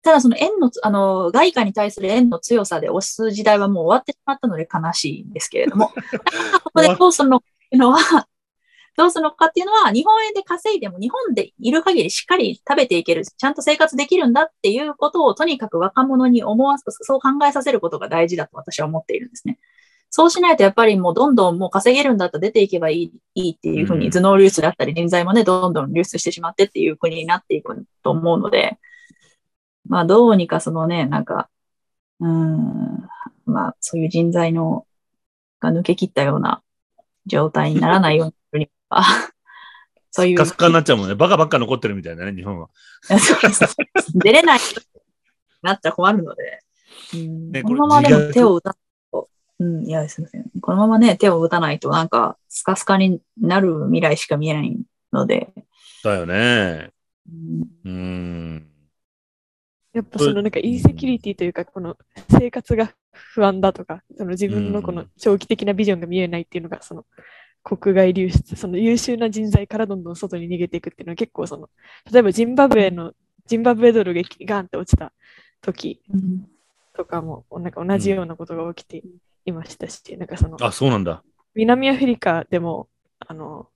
ただその円のつ、あの、外貨に対する円の強さで押す時代はもう終わってしまったので悲しいんですけれども、ここでどうするのかっていうのは、どうするのかっていうのは、日本円で稼いでも日本でいる限りしっかり食べていける、ちゃんと生活できるんだっていうことをとにかく若者に思わす、そう考えさせることが大事だと私は思っているんですね。そうしないとやっぱりもうどんどんもう稼げるんだったら出ていけばいいいいっていうふうに頭脳流出だったり人材もね、どんどん流出してしまってっていう国になっていくと思うので、まあどうにかそのね、なんか、うん、まあそういう人材のが抜け切ったような状態にならないようにするには、そういう。カスカになっちゃうもんね。バカばっか残ってるみたいなね、日本は。出れないなっちゃ困るので、うんねこのままでも手を打たないと、うん、いや、すみません。このままね、手を打たないと、なんか、スカスカになる未来しか見えないので、だよね。うんうーん。やっぱそのなんかインセキュリティというか、この生活が不安だとか、その自分のこの長期的なビジョンが見えないっていうのが、その国外流出、その優秀な人材からどんどん外に逃げていくっていうのは結構その、例えばジンバブエの、ジンバブエドルがガンって落ちた時うんとかも、なんか同じようなことが起きていましたし、なんかその、あ、そうなんだ。南アフリカでも、あの、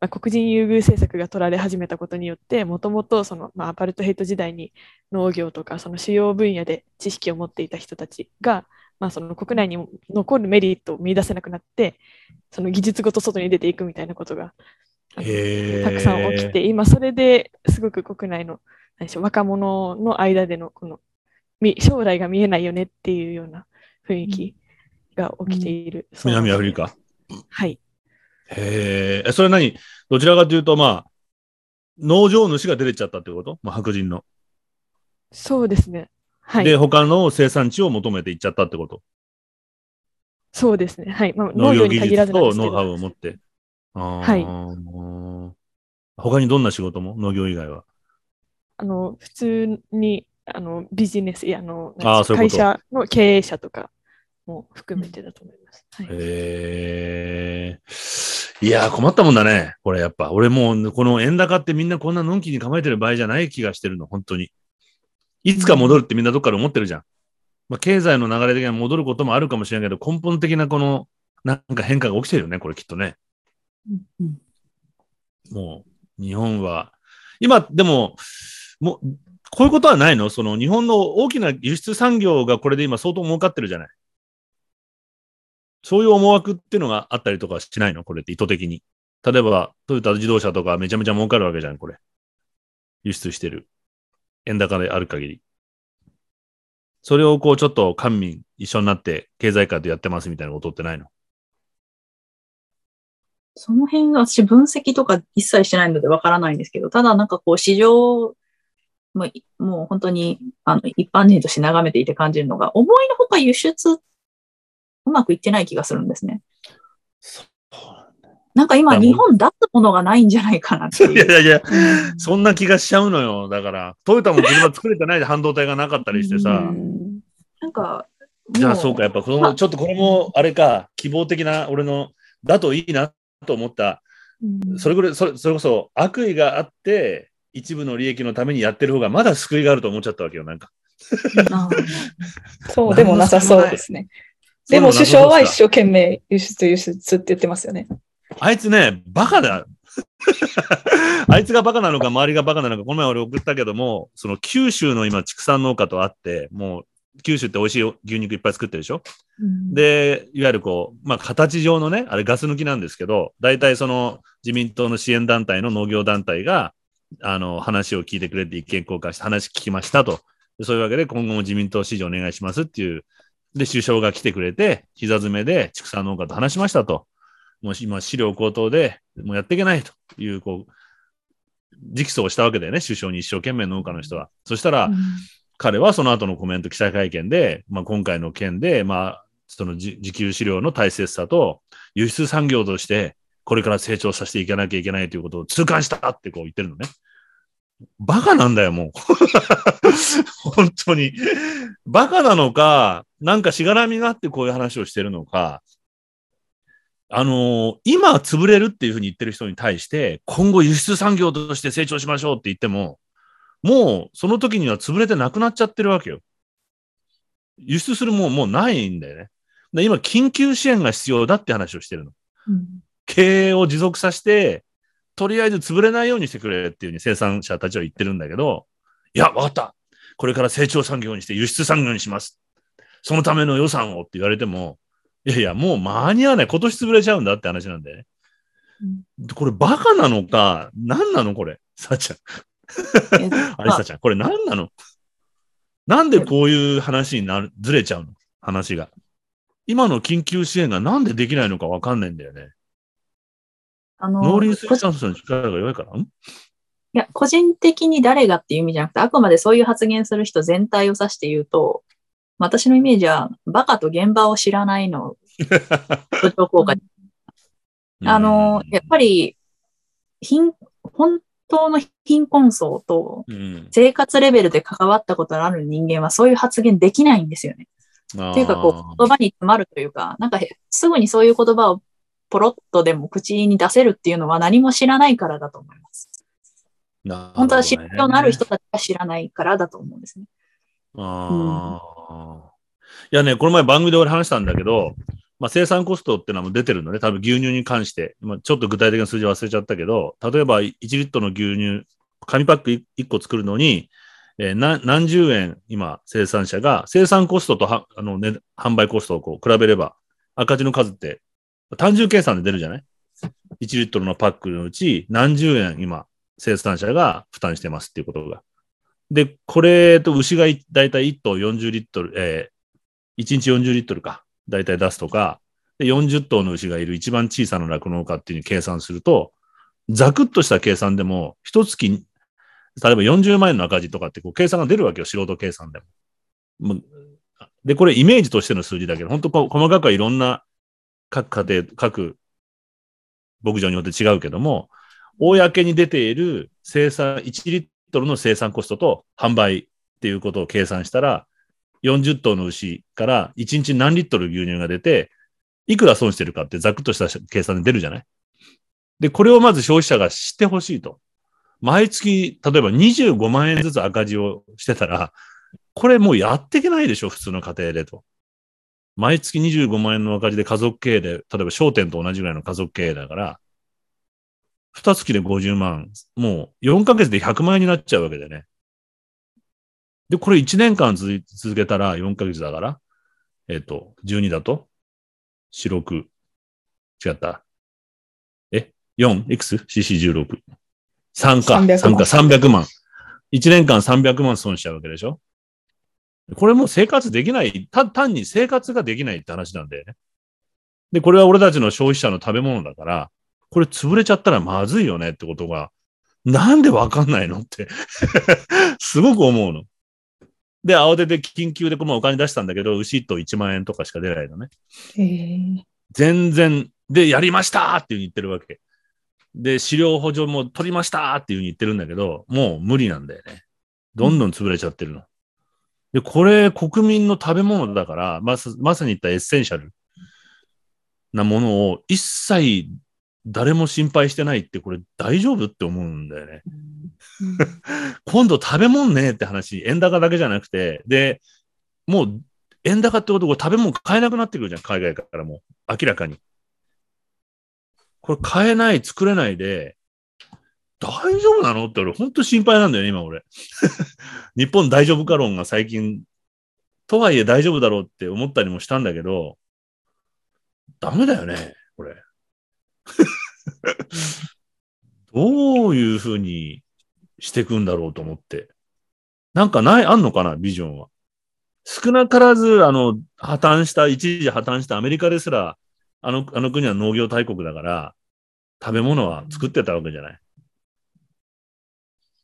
まあ、黒人優遇政策が取られ始めたことによって、もともとその、まあ、アパルトヘイト時代に農業とかその主要分野で知識を持っていた人たちが、まあ、その国内に残るメリットを見出せなくなって、その技術ごと外に出ていくみたいなことがたくさん起きて、今それですごく国内の何でしょう若者の間でのこのみ将来が見えないよねっていうような雰囲気が起きている。そうなん南アフリカ。はい。へえ。えそれ何？どちらかというと、まあ、農場主が出てっちゃったってこと？まあ、白人の。そうですね。はい。で、他の生産地を求めていっちゃったってこと？そうですね。はい。まあ、農業に限ら術ずとノウハウど、を持って。はい他にどんな仕事も？農業以外は。あの、普通に、あの、ビジネス、いや、あの、あういう会社の経営者とかも含めてだと思います。はい。へえ。いやー、困ったもんだね。これやっぱ。俺もう、この円高ってみんなこんなのんきに構えてる場合じゃない気がしてるの、本当に。いつか戻るってみんなどっかで思ってるじゃん。まあ、経済の流れ的には戻ることもあるかもしれないけど、根本的なこの、なんか変化が起きてるよね、これきっとね。うんもう、日本は、今、でも、もう、こういうことはないの？その、日本の大きな輸出産業がこれで今相当儲かってるじゃない。そういう思惑っていうのがあったりとかしないの？これって意図的に。例えば、トヨタ自動車とかめちゃめちゃ儲かるわけじゃん、これ。輸出してる。円高である限り。それをこう、ちょっと官民一緒になって経済界でやってますみたいなことってないの？その辺が私分析とか一切してないのでわからないんですけど、ただなんかこう市場、もうもう本当にあの一般人として眺めていて感じるのが、思いのほか輸出うまくいってない気がするんですね。なんか今日本出すものがないんじゃないかなっていいう。やいやいや、うんそんな気がしちゃうのよ。だから、トヨタも車作れてないで半導体がなかったりしてさ。うんなんか、じゃあもそうか、やっぱこの、まあちょっとこれも、あれか、希望的な俺の、だといいなと思った。うんそれぐらい、それそれこそ悪意があって、一部の利益のためにやってる方がまだ救いがあると思っちゃったわけよ、なんか。あ そうでもなさそうですね。でも首相は一生懸命輸出輸出って言ってますよね。あいつね、バカだ。あいつがバカなのか、周りがバカなのか、この前俺送ったけども、その九州の今、畜産農家と会って、もう、九州って美味しい牛肉いっぱい作ってるでしょ？うんで、いわゆるこう、まあ、形上のね、あれガス抜きなんですけど、大体その自民党の支援団体の農業団体が、あの、話を聞いてくれて意見交換して話聞きましたと。でそういうわけで今後も自民党支持お願いしますっていう。で、首相が来てくれて、膝詰めで畜産農家と話しましたと。もう今、飼料高騰で、もうやっていけないという、こう、直訴をしたわけだよね、首相に一生懸命農家の人は。そしたら、彼はその後のコメント記者会見で、まあ、今回の件で、まあ、その自自給飼料の大切さと、輸出産業として、これから成長させていかなきゃいけないということを痛感したってこう言ってるのね。バカなんだよ、もう。本当に。バカなのか、なんかしがらみがあってこういう話をしてるのか、あのー今潰れるっていうふうに言ってる人に対して、今後輸出産業として成長しましょうって言っても、もうその時には潰れてなくなっちゃってるわけよ。輸出するもんもうないんだよね。で今、緊急支援が必要だって話をしてるの。うん経営を持続させて、とりあえず潰れないようにしてくれっていうふうに生産者たちは言ってるんだけど、いや、わかった。これから成長産業にして輸出産業にします。そのための予算をって言われても、いやいや、もう間に合わない。今年潰れちゃうんだって話なんだよね。でこれバカなのか、何なのこれ？さちゃん。え あれさちゃん、これ何なの？なんでこういう話になる、ずれちゃうの？話が。今の緊急支援がなんでできないのかわかんないんだよね。あの農林こ水産省の力が弱いから？ん？いや、個人的に誰がっていう意味じゃなくて、あくまでそういう発言する人全体を指して言うと、私のイメージは、バカと現場を知らないの、助長効果。あの、やっぱり、貧、本当の貧困層とうん、生活レベルで関わったことのある人間はそういう発言できないんですよね。あーっていうか、こう、言葉に詰まるというか、なんかへ、すぐにそういう言葉をポロッとでも口に出せるっていうのは何も知らないからだと思います。ね本当は知る必要のある人たちが知らないからだと思うんですね。ああ、いやね、この前番組で俺話したんだけど、まあ、生産コストってのはもう出てるのね。多分牛乳に関して。まあ、ちょっと具体的な数字忘れちゃったけど、例えば1リットルの牛乳、紙パック1個作るのに、えー何十円今生産者が生産コストとはあの、ね、販売コストをこう比べれば赤字の数って単純計算で出るじゃない ?1 リットルのパックのうち何十円今生産者が負担してますっていうことが。で、これと牛がいだいたい1頭40リットル、えー、1日40リットルか、だいたい出すとか、で40頭の牛がいる一番小さな酪農家っていうに計算すると、ざくっとした計算でも、一月、例えば40万円の赤字とかってこう計算が出るわけよ、素人計算でも。で、これイメージとしての数字だけど、本当細かくはいろんな各家庭、各牧場によって違うけども、公に出ている生産、1リットトルの生産コストと販売っていうことを計算したら、40頭の牛から1日何リットル牛乳が出て、いくら損してるかってざくっとした計算で出るじゃない？で、これをまず消費者が知ってほしいと。毎月、例えば25万円ずつ赤字をしてたら、これもうやっていけないでしょ、普通の家庭でと。毎月25万円の赤字で家族経営で、例えば商店と同じぐらいの家族経営だから、二月で50万、もう4ヶ月で100万円になっちゃうわけでね。で、これ1年間続けたら4ヶ月だから、えっ、と、12だと、四6、違った。え ?4? いくつ ?CC16。3か。300 3万か、300万。1年間300万損しちゃうわけでしょ？これもう生活できない、た単に生活ができないって話なんだよね。で、これは俺たちの消費者の食べ物だから、これ潰れちゃったらまずいよねってことが、なんでわかんないのって、すごく思うの。で、慌てて緊急でこのお金出したんだけど、牛1頭1万円とかしか出ないのね。全然、で、やりましたっていうふうに言ってるわけ。で、飼料補助も取りましたっていうふうに言ってるんだけど、もう無理なんだよね。どんどん潰れちゃってるの。で、これ国民の食べ物だから、まさまさに言ったエッセンシャルなものを一切誰も心配してないってこれ大丈夫って思うんだよね。今度食べ物ねえって話、円高だけじゃなくて、で、もう円高ってことは食べ物買えなくなってくるじゃん、海外からも。明らかに。これ買えない、作れないで、大丈夫なのって俺、本当心配なんだよね、今俺。日本大丈夫か論が最近、とはいえ大丈夫だろうって思ったりもしたんだけど、ダメだよね、これ。どういうふうにしていくんだろうと思って。なんかない、あんのかな、ビジョンは。少なからず、あの、破綻した、一時破綻したアメリカですら、あの、あの国は農業大国だから、食べ物は作ってたわけじゃない。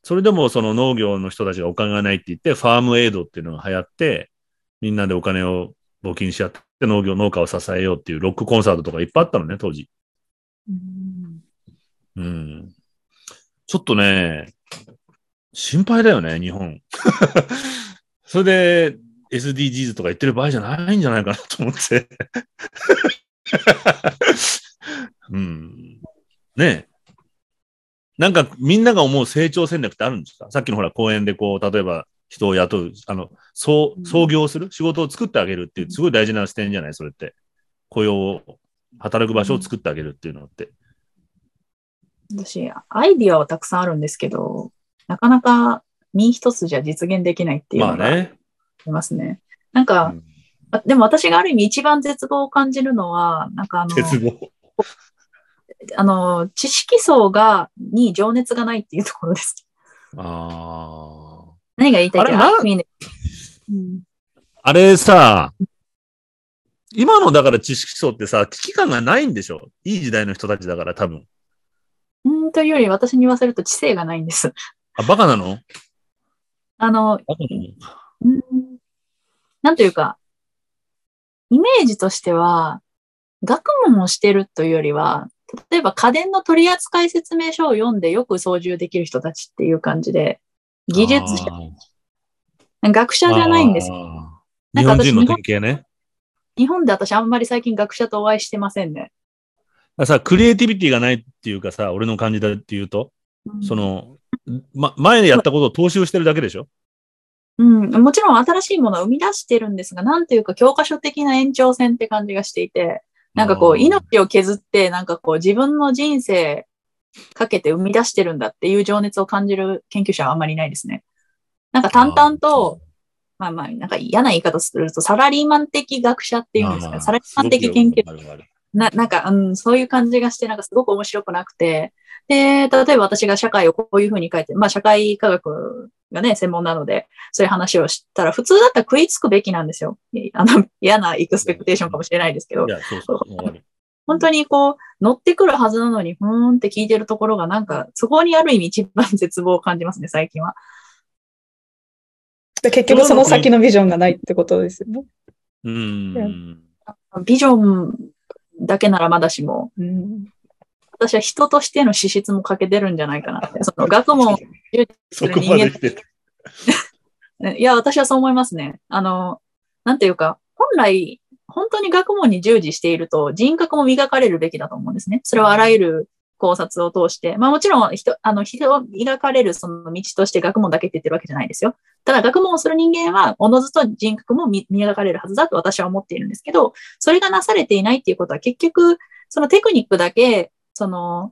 それでもその農業の人たちがお金がないって言って、ファームエイドっていうのが流行って、みんなでお金を募金し合って農業、農家を支えようっていうロックコンサートとかいっぱいあったのね、当時。うんうん。ちょっとね、心配だよね、日本。それで SDGs とか言ってる場合じゃないんじゃないかなと思って。うん。ねえ。なんかみんなが思う成長戦略ってあるんですか？さっきのほら公園でこう、例えば人を雇う、あの、そう、創業する仕事を作ってあげるっていう、すごい大事な視点じゃない？それって。雇用を、働く場所を作ってあげるっていうのって。私、アイディアはたくさんあるんですけど、なかなか身一つじゃ実現できないっていうのがあまあね。りますね。なんか、うんあでも私がある意味一番絶望を感じるのは、なんかあの、絶望。あの、知識層が、に情熱がないっていうところです。ああ。何が言いたいってあれあれさ、今のだから知識層ってさ、危機感がないんでしょ？いい時代の人たちだから多分。うん、というより私に言わせると知性がないんです。あ、バカなの？あの、バカなの？うんなんというか、イメージとしては、学問をしてるというよりは、例えば家電の取扱説明書を読んでよく操縦できる人たちっていう感じで、技術者、学者じゃないんですよ。日本人の典型ね。日本で私あんまり最近学者とお会いしてませんね。さ、クリエイティビティがないっていうかさ、俺の感じだっていうと、その、ま、前にやったことを踏襲してるだけでしょ？うん、もちろん新しいものを生み出してるんですが、なんていうか教科書的な延長線って感じがしていて、なんかこう、命を削って、なんかこう、自分の人生かけて生み出してるんだっていう情熱を感じる研究者はあんまりいないですね。なんか淡々と、まあまあ、なんか嫌な言い方すると、サラリーマン的学者っていうんですか、サラリーマン的研究な、なんか、うん、そういう感じがして、なんかすごく面白くなくて、で、例えば私が社会をこういうふうに書いて、まあ社会科学がね、専門なので、そういう話をしたら、普通だったら食いつくべきなんですよ。あの、嫌なエクスペクテーションかもしれないですけど。本当にこう、乗ってくるはずなのに、ふーんって聞いてるところが、なんか、そこにある意味一番絶望を感じますね、最近は。で結局その先のビジョンがないってことですよね。うん。ビジョンだけならまだしも、うん、私は人としての資質も欠けてるんじゃないかなって。その学問を従事する人間。いや、私はそう思いますね。あの、なんていうか、本来、本当に学問に従事していると人格も磨かれるべきだと思うんですね。それはあらゆる考察を通して。まあもちろん人、あの、人を磨かれるその道として学問だけって言ってるわけじゃないですよ。ただ学問をする人間は、おのずと人格も磨かれるはずだと私は思っているんですけど、それがなされていないっていうことは結局、そのテクニックだけ、その、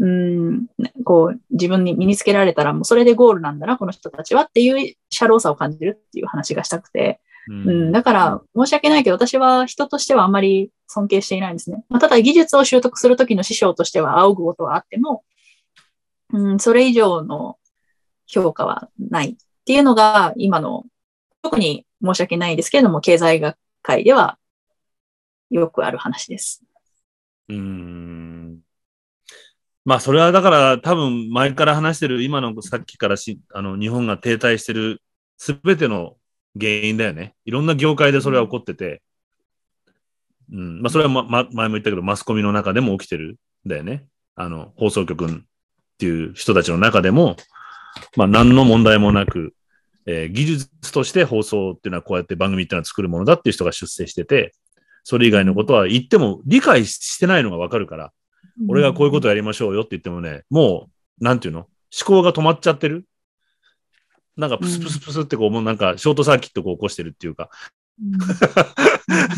うん、こう、自分に身につけられたらもうそれでゴールなんだな、この人たちはっていうシャローさを感じるっていう話がしたくて、ううん、だから申し訳ないけど私は人としてはあんまり尊敬していないんですね。まあ、ただ技術を習得するときの師匠としては仰ぐことはあっても、うん、それ以上の評価はないっていうのが今の、特に申し訳ないですけれども、経済学会ではよくある話です。うん。まあ、それはだから多分前から話してる今のさっきからし、あの、日本が停滞してるすべての原因だよね。いろんな業界でそれは起こってて。うん。まあ、それは、ま、ま、前も言ったけど、マスコミの中でも起きてるんだよね。あの、放送局っていう人たちの中でも、まあ、何の問題もなく、えー技術として放送っていうのはこうやって番組っていうのは作るものだっていう人が出世してて、それ以外のことは言っても理解してないのがわかるから、俺がこういうことやりましょうよって言ってもね、もう、なんていうの？思考が止まっちゃってるなんかプスプスプスってこう、もうなんかショートサーキットこう起こしてるっていうか、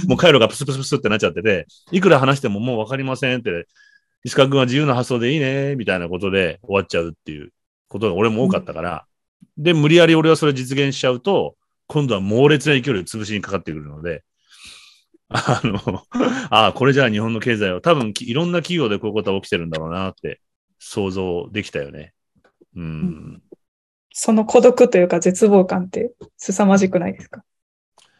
もう回路がプスプスプスってなっちゃってて、いくら話してももうわかりませんって、石川君は自由な発想でいいね、みたいなことで終わっちゃうっていうことが俺も多かったから、で、無理やり俺はそれ実現しちゃうと、今度は猛烈な勢いで潰しにかかってくるので、あの、ああ、これじゃあ日本の経済は多分きいろんな企業でこういうことが起きてるんだろうなって想像できたよね。うん。その孤独というか絶望感って凄まじくないですか？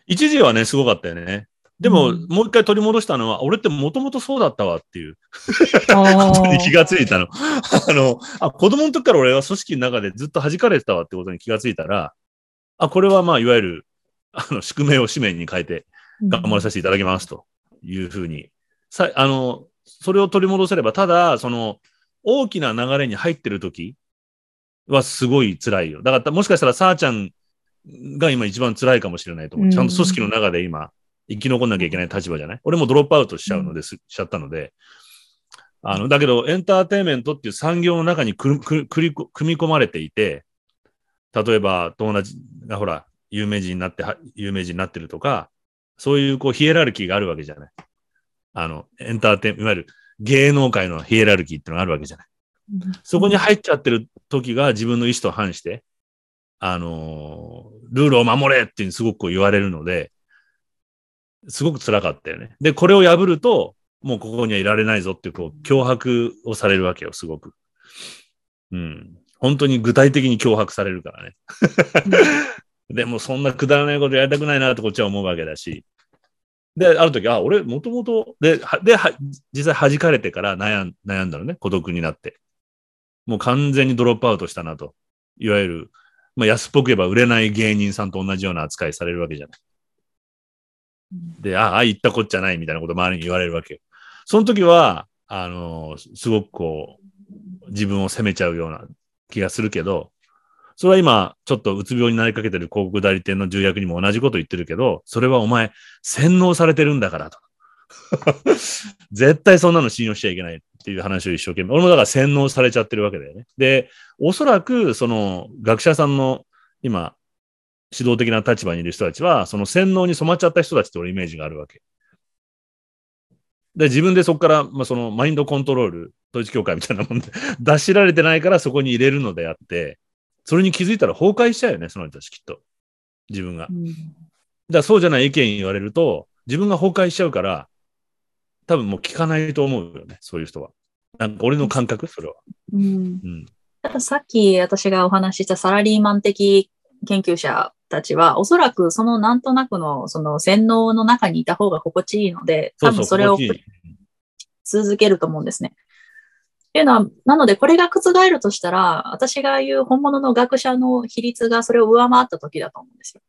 一時はね、すごかったよね。でも、うん。もう一回取り戻したのは、俺ってもともとそうだったわっていう。あこと に気ーがついたの。あの、あ、子供の時から俺は組織の中でずっと弾かれてたわってことに気がついたら、あ、これはまあ、いわゆる、あの、宿命を使命に変えて頑張らさせていただきますというふうに、さ、あの、それを取り戻せれば、ただ、その、大きな流れに入ってる時はすごい辛いよ。だから、もしかしたら、さあちゃんが今一番辛いかもしれないと思う。うんちゃんと組織の中で今、生き残んなきゃいけない立場じゃない？俺もドロップアウトしちゃうので、すしちゃったので。あの、だけど、エンターテインメントっていう産業の中にくるく組み込まれていて、例えば友達がほら、有名人になっては、有名人になってるとか、そういうこうヒエラルキーがあるわけじゃない。あの、エンターテイン、いわゆる芸能界のヒエラルキーっていうのがあるわけじゃない。そこに入っちゃってる時が自分の意思と反して、あのールールを守れってすごく言われるので、すごく辛かったよね。で、これを破ると、もうここにはいられないぞっていう、こう、脅迫をされるわけよ、すごく。うん。本当に具体的に脅迫されるからね。でも、そんなくだらないことやりたくないなってこっちは思うわけだし。で、ある時、あ、俺、もともと、で、はで、は実際弾かれてから悩ん悩んだのね、孤独になって。もう完全にドロップアウトしたなと。いわゆる、まあ、安っぽく言えば売れない芸人さんと同じような扱いされるわけじゃない。で、ああ、言ったこっちゃないみたいなこと周りに言われるわけよ。その時は、あの、すごくこう、自分を責めちゃうような気がするけど、それは今、ちょっとうつ病になりかけてる広告代理店の重役にも同じこと言ってるけど、それはお前、洗脳されてるんだからと。絶対そんなの信用しちゃいけないっていう話を一生懸命。俺もだから洗脳されちゃってるわけだよね。で、おそらく、その、学者さんの、今、指導的な立場にいる人たちは、その洗脳に染まっちゃった人たちって俺イメージがあるわけ。で、自分でそこから、まあ、そのマインドコントロール、統一教会みたいなもんで 出しられてないからそこに入れるのであって、それに気づいたら崩壊しちゃうよね、その人たちきっと。自分が。うんらそうじゃない意見言われると、自分が崩壊しちゃうから、多分もう聞かないと思うよね、そういう人は。なんか俺の感覚、それは。うんうん。たださっき私がお話ししたサラリーマン的研究者たちは、おそらくそのなんとなくのその洗脳の中にいた方が心地いいので、多分それを続けると思うんですね。っていうのは、なのでこれが覆るとしたら、私が言う本物の学者の比率がそれを上回った時だと思うんですよ。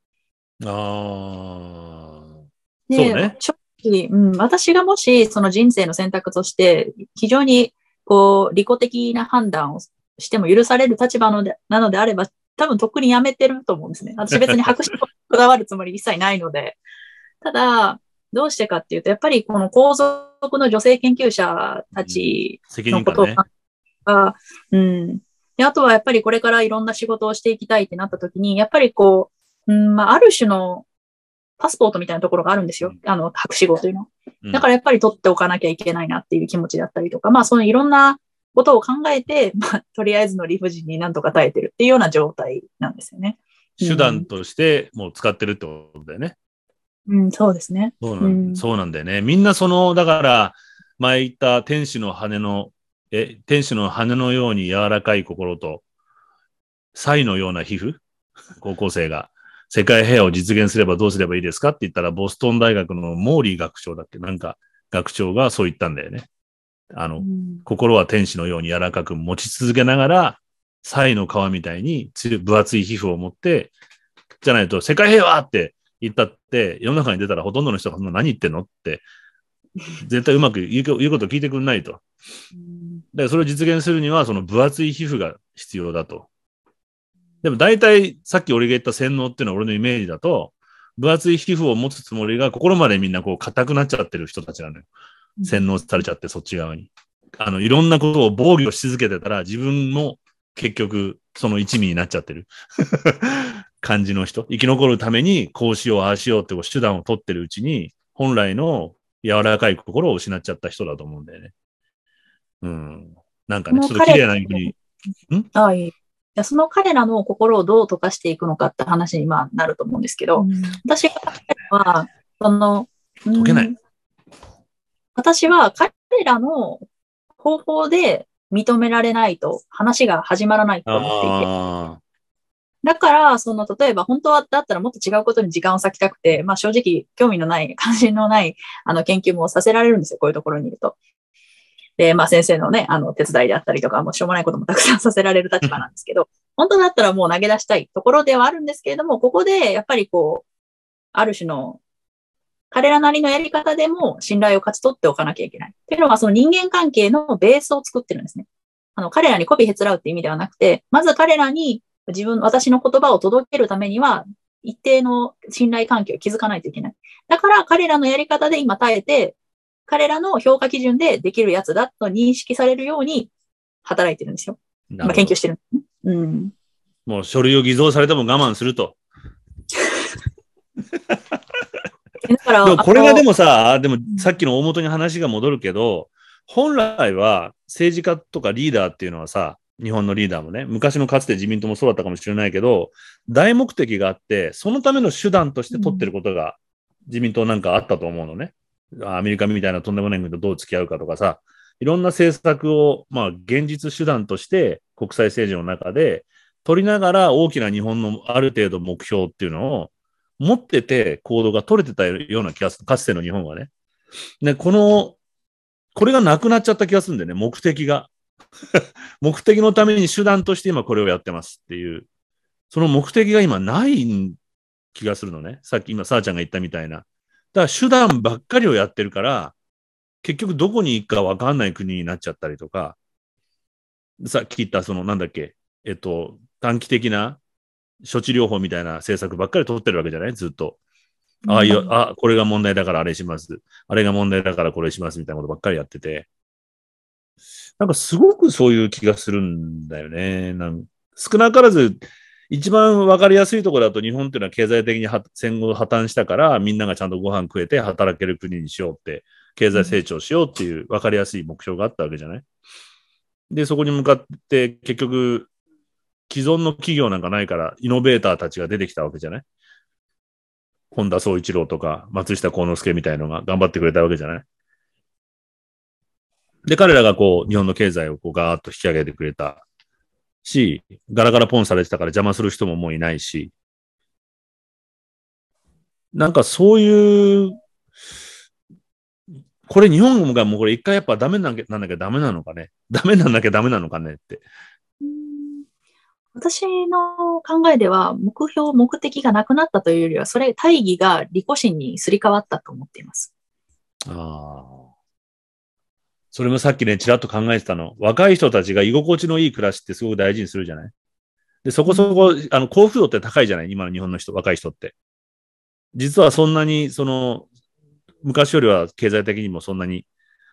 ああ。でそうね正直、うん、私がもしその人生の選択として、非常にこう、利己的な判断をしても許される立場のでなのであれば、多分とっくにやめてると思うんですね。私別に白紙にこだわるつもり一切ないので。ただ、どうしてかっていうと、やっぱりこの皇族の女性研究者たちのことを考。えが、うん。で、あとはやっぱりこれからいろんな仕事をしていきたいってなった時に、やっぱりこう、うん、まあ、ある種のパスポートみたいなところがあるんですよ。あの、博士号というのだからやっぱり取っておかなきゃいけないなっていう気持ちだったりとか、まあ、そのいろんなことを考えて、まあ、とりあえずの理不尽になんとか耐えてるっていうような状態なんですよね。手段としてもう使ってるってことだよね。うん、そうですね。そうなん,、うんそうなんだよね。みんなその、だから、前言った天使の羽の、え、天使の羽のように柔らかい心と、サイのような皮膚？高校生が、世界平和を実現すればどうすればいいですかって言ったら、ボストン大学のモーリー学長だっけ？なんか、学長がそう言ったんだよね。あの、うん心は天使のように柔らかく持ち続けながら、サイの皮みたいに分厚い皮膚を持って、じゃないと世界平和って言ったって、世の中に出たらほとんどの人がそんな何言ってんのって、絶対うまく言うこ言うこと聞いてくんないと。うんで、それを実現するには、その分厚い皮膚が必要だと。でも大体、さっき俺が言った洗脳っていうのは俺のイメージだと、分厚い皮膚を持つつもりが心までみんなこう硬くなっちゃってる人たちなのよ。洗脳されちゃって、そっち側に。あの、いろんなことを防御し続けてたら、自分も結局、その一味になっちゃってる 感じの人。生き残るために、こうしよう、ああしようってこう手段を取ってるうちに、本来の柔らかい心を失っちゃった人だと思うんだよね。うん。なんかね、ちょっと綺麗な風に。ああいいいやその彼らの心をどう溶かしていくのかって話にまあなると思うんですけど、私が考えるのは、その、溶けないうん私は彼らの方法で認められないと話が始まらないと思っていて。あだから、その、例えば本当はだったらもっと違うことに時間を割きたくて、まあ正直興味のない、関心のない、あの研究もさせられるんですよ、こういうところにいると。で、まあ先生のね、あの手伝いであったりとか、もうしょうもないこともたくさんさせられる立場なんですけど、本当だったらもう投げ出したいところではあるんですけれども、ここでやっぱりこう、ある種の彼らなりのやり方でも信頼を勝ち取っておかなきゃいけない。っていうのはその人間関係のベースを作ってるんですね。あの、彼らに媚びへつらうって意味ではなくて、まず彼らに自分、私の言葉を届けるためには、一定の信頼関係を築かないといけない。だから彼らのやり方で今耐えて、彼らの評価基準でできるやつだと認識されるように働いてるんですよ。あ。まあ、研究してる。うん。もう書類を偽造されても我慢すると。だから、でもこれがでも、もさ、でもさっきの大元に話が戻るけど、本来は政治家とかリーダーっていうのはさ、日本のリーダーもね、昔のかつて自民党もそうだったかもしれないけど、大目的があって、そのための手段として取ってることが自民党なんかあったと思うのね。アメリカみたいなとんでもない国とどう付き合うかとかさ、いろんな政策を、まあ、現実手段として国際政治の中で取りながら大きな日本のある程度目標っていうのを持ってて行動が取れてたような気がする。かつての日本はね。で、この、これがなくなっちゃった気がするんだよね、目的が。目的のために手段として今これをやってますっていう。その目的が今ない気がするのね。さっき今、さあちゃんが言ったみたいな。だから手段ばっかりをやってるから、結局どこに行くかわかんない国になっちゃったりとか、さっき言ったそのなんだっけ、えっと、短期的な処置療法みたいな政策ばっかり取ってるわけじゃない？ずっと。ああいう、あ、これが問題だからあれします。あれが問題だからこれしますみたいなことばっかりやってて。なんかすごくそういう気がするんだよね。なん少なからず、一番わかりやすいところだと日本っていうのは経済的に戦後破綻したからみんながちゃんとご飯食えて働ける国にしようって、経済成長しようっていうわかりやすい目標があったわけじゃない？で、そこに向かって結局既存の企業なんかないからイノベーターたちが出てきたわけじゃない？本田宗一郎とか松下幸之助みたいのが頑張ってくれたわけじゃない？で、彼らがこう日本の経済をこうガーッと引き上げてくれた。し、ガラガラポンされてたから邪魔する人ももういないし、なんかそういう、これ日本がもうこれ一回やっぱダメなんだなんなきゃダメなのかね？ダメなんなきゃダメなのかねって。うん私の考えでは、目標、目的がなくなったというよりは、それ、大義が利己心にすり替わったと思っています。ああ。それもさっきね、ちらっと考えてたの。若い人たちが居心地のいい暮らしってすごく大事にするじゃない？で、そこそこ、あの、幸福度って高いじゃない？今の日本の人、若い人って。実はそんなに、その、昔よりは経済的にもそんなに、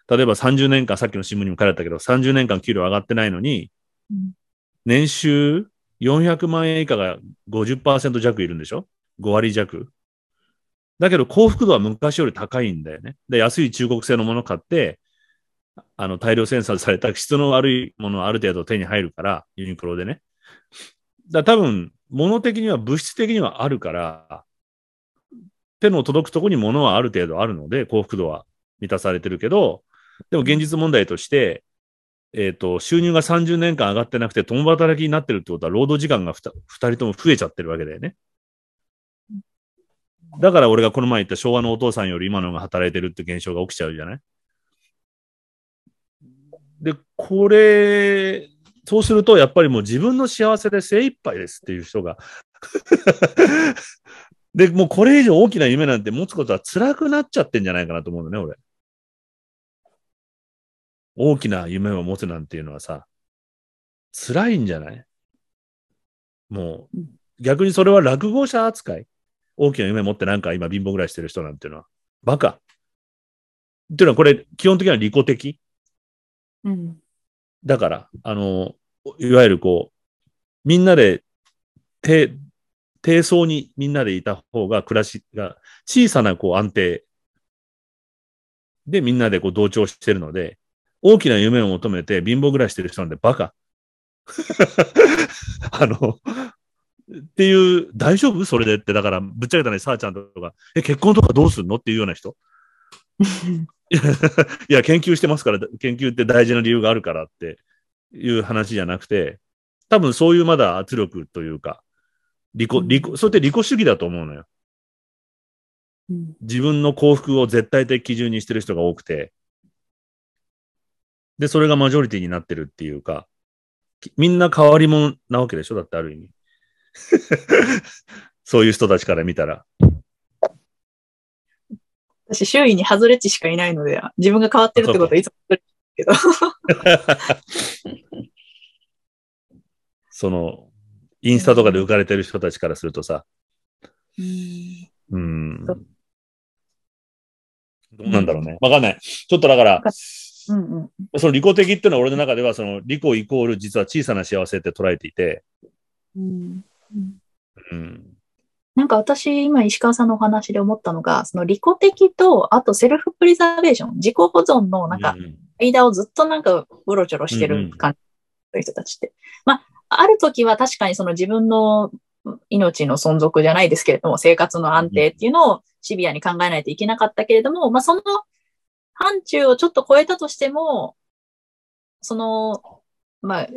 例えば30年間、さっきの新聞にも書かれたけど、30年間給料上がってないのに、うん年収400万円以下が50%弱いるんでしょ ?5 割弱。だけど幸福度は昔より高いんだよね。で、安い中国製のもの買って、あの、大量生産された質の悪いものはある程度手に入るから、ユニクロでね。だから多分、物的には物質的にはあるから、手の届くとこに物はある程度あるので、幸福度は満たされてるけど、でも現実問題として、えっ、と、収入が30年間上がってなくて、共働きになってるってことは、労働時間が 2, 人とも増えちゃってるわけだよね。だから俺がこの前言った昭和のお父さんより今のが働いてるって現象が起きちゃうじゃないで、これ、そうすると、やっぱりもう自分の幸せで精一杯ですっていう人が。で、もうこれ以上大きな夢なんて持つことは辛くなっちゃってんじゃないかなと思うのね、俺。大きな夢を持つなんていうのはさ、辛いんじゃない？もう、逆にそれは落語者扱い？大きな夢持ってなんか今貧乏ぐらいしてる人なんていうのは、バカ。っていうのはこれ、基本的には利己的？うん。だから、あの、いわゆるこう、みんなで、低、低層にみんなでいた方が暮らしが小さなこう安定。でみんなでこう同調してるので、大きな夢を求めて貧乏暮らいしてる人なんてバカ。あの、っていう、大丈夫？それでって、だから、ぶっちゃけたね、さあちゃんとか、え、結婚とかどうすんの？っていうような人。いや、研究してますから、研究って大事な理由があるからっていう話じゃなくて、多分そういうまだ圧力というか、利己、利己、それって利己主義だと思うのよ。うん自分の幸福を絶対的基準にしてる人が多くて、で、それがマジョリティになってるっていうか、きみんな変わり者なわけでしょだってある意味。そういう人たちから見たら。私、周囲に外れ値しかいないので、自分が変わってるってことはいつも言ってるけど。その、インスタとかで浮かれてる人たちからするとさ、うん。どうなんだろうね。わかんない。ちょっとだから、うんうん。その利己的っていうのは俺の中では、その利己イコール実は小さな幸せって捉えていて、うん。うん。うん。なんか私、今石川さんのお話で思ったのが、その利己的と、あとセルフプリザベーション、自己保存のなんかうん間をずっとなんかうろちょろしてる感じの人たちって。まあ、ある時は確かにその自分の命の存続じゃないですけれども、生活の安定っていうのをシビアに考えないといけなかったけれども、まあその範疇をちょっと超えたとしても、その、まあ、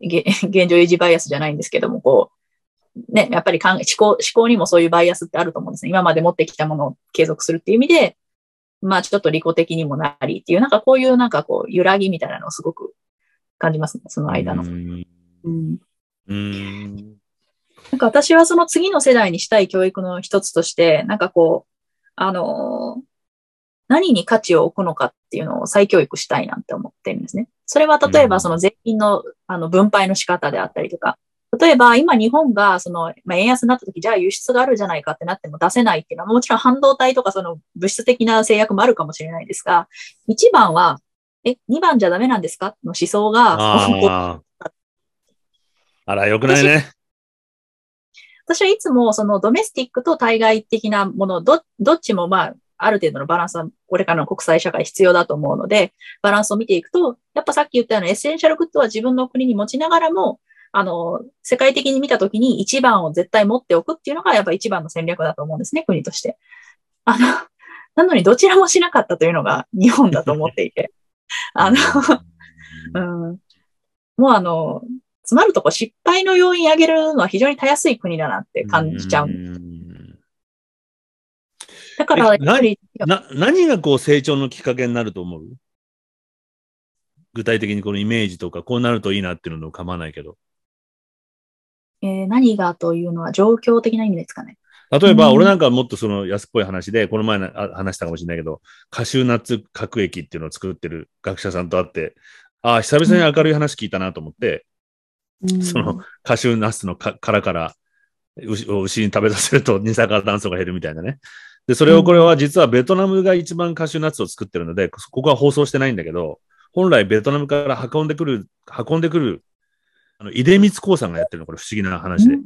げ 現状維持バイアスじゃないんですけども、こう、ね、やっぱり思考、思考にもそういうバイアスってあると思うんですね。今まで持ってきたものを継続するっていう意味で、まあちょっと利己的にもなりっていう、なんかこういうなんかこう、揺らぎみたいなのをすごく感じますね、その間の。うんうんうん。なんか私はその次の世代にしたい教育の一つとして、なんかこう、あのー何に価値を置くのかっていうのを再教育したいなって思ってるんですね。それは例えうんばその税金のあの分配の仕方であったりとか、例えば今日本がその、まあ、円安になった時、じゃあ輸出があるじゃないかってなっても出せないっていうのは、もちろん半導体とかその物質的な制約もあるかもしれないですが、一番は、え、二番じゃダメなんですかの思想が、あら、よくないね。私はいつもそのドメスティックと対外的なもの、ど、どっちもまあ、ある程度のバランスはこれからの国際社会必要だと思うので、バランスを見ていくと、やっぱさっき言ったような essential good は自分の国に持ちながらも、あの、世界的に見たときに一番を絶対持っておくっていうのがやっぱ一番の戦略だと思うんですね、国として。あの、なのにどちらもしなかったというのが日本だと思っていて。あの、うん、もうあの、つまるとこ失敗の要因上げるのは非常にたやすい国だなって感じちゃう。んだから、やっぱり、な、何がこう成長のきっかけになると思う？具体的にこのイメージとか、こうなるといいなっていうのを構わないけど。えー何がというのは状況的な意味ですかね。例えば、うん俺なんかはもっとその安っぽい話で、この前話したかもしれないけど、カシューナッツ核液っていうのを作ってる学者さんと会って、ああ、久々に明るい話聞いたなと思って、そのカシューナッツのか殻から牛を牛に食べさせると二酸化炭素が減るみたいなね。で、それをこれは実はベトナムが一番カシューナッツを作ってるので、ここは放送してないんだけど、本来ベトナムから運んでくる、運んでくる、あの、出光興産がやってるの、これ不思議な話で。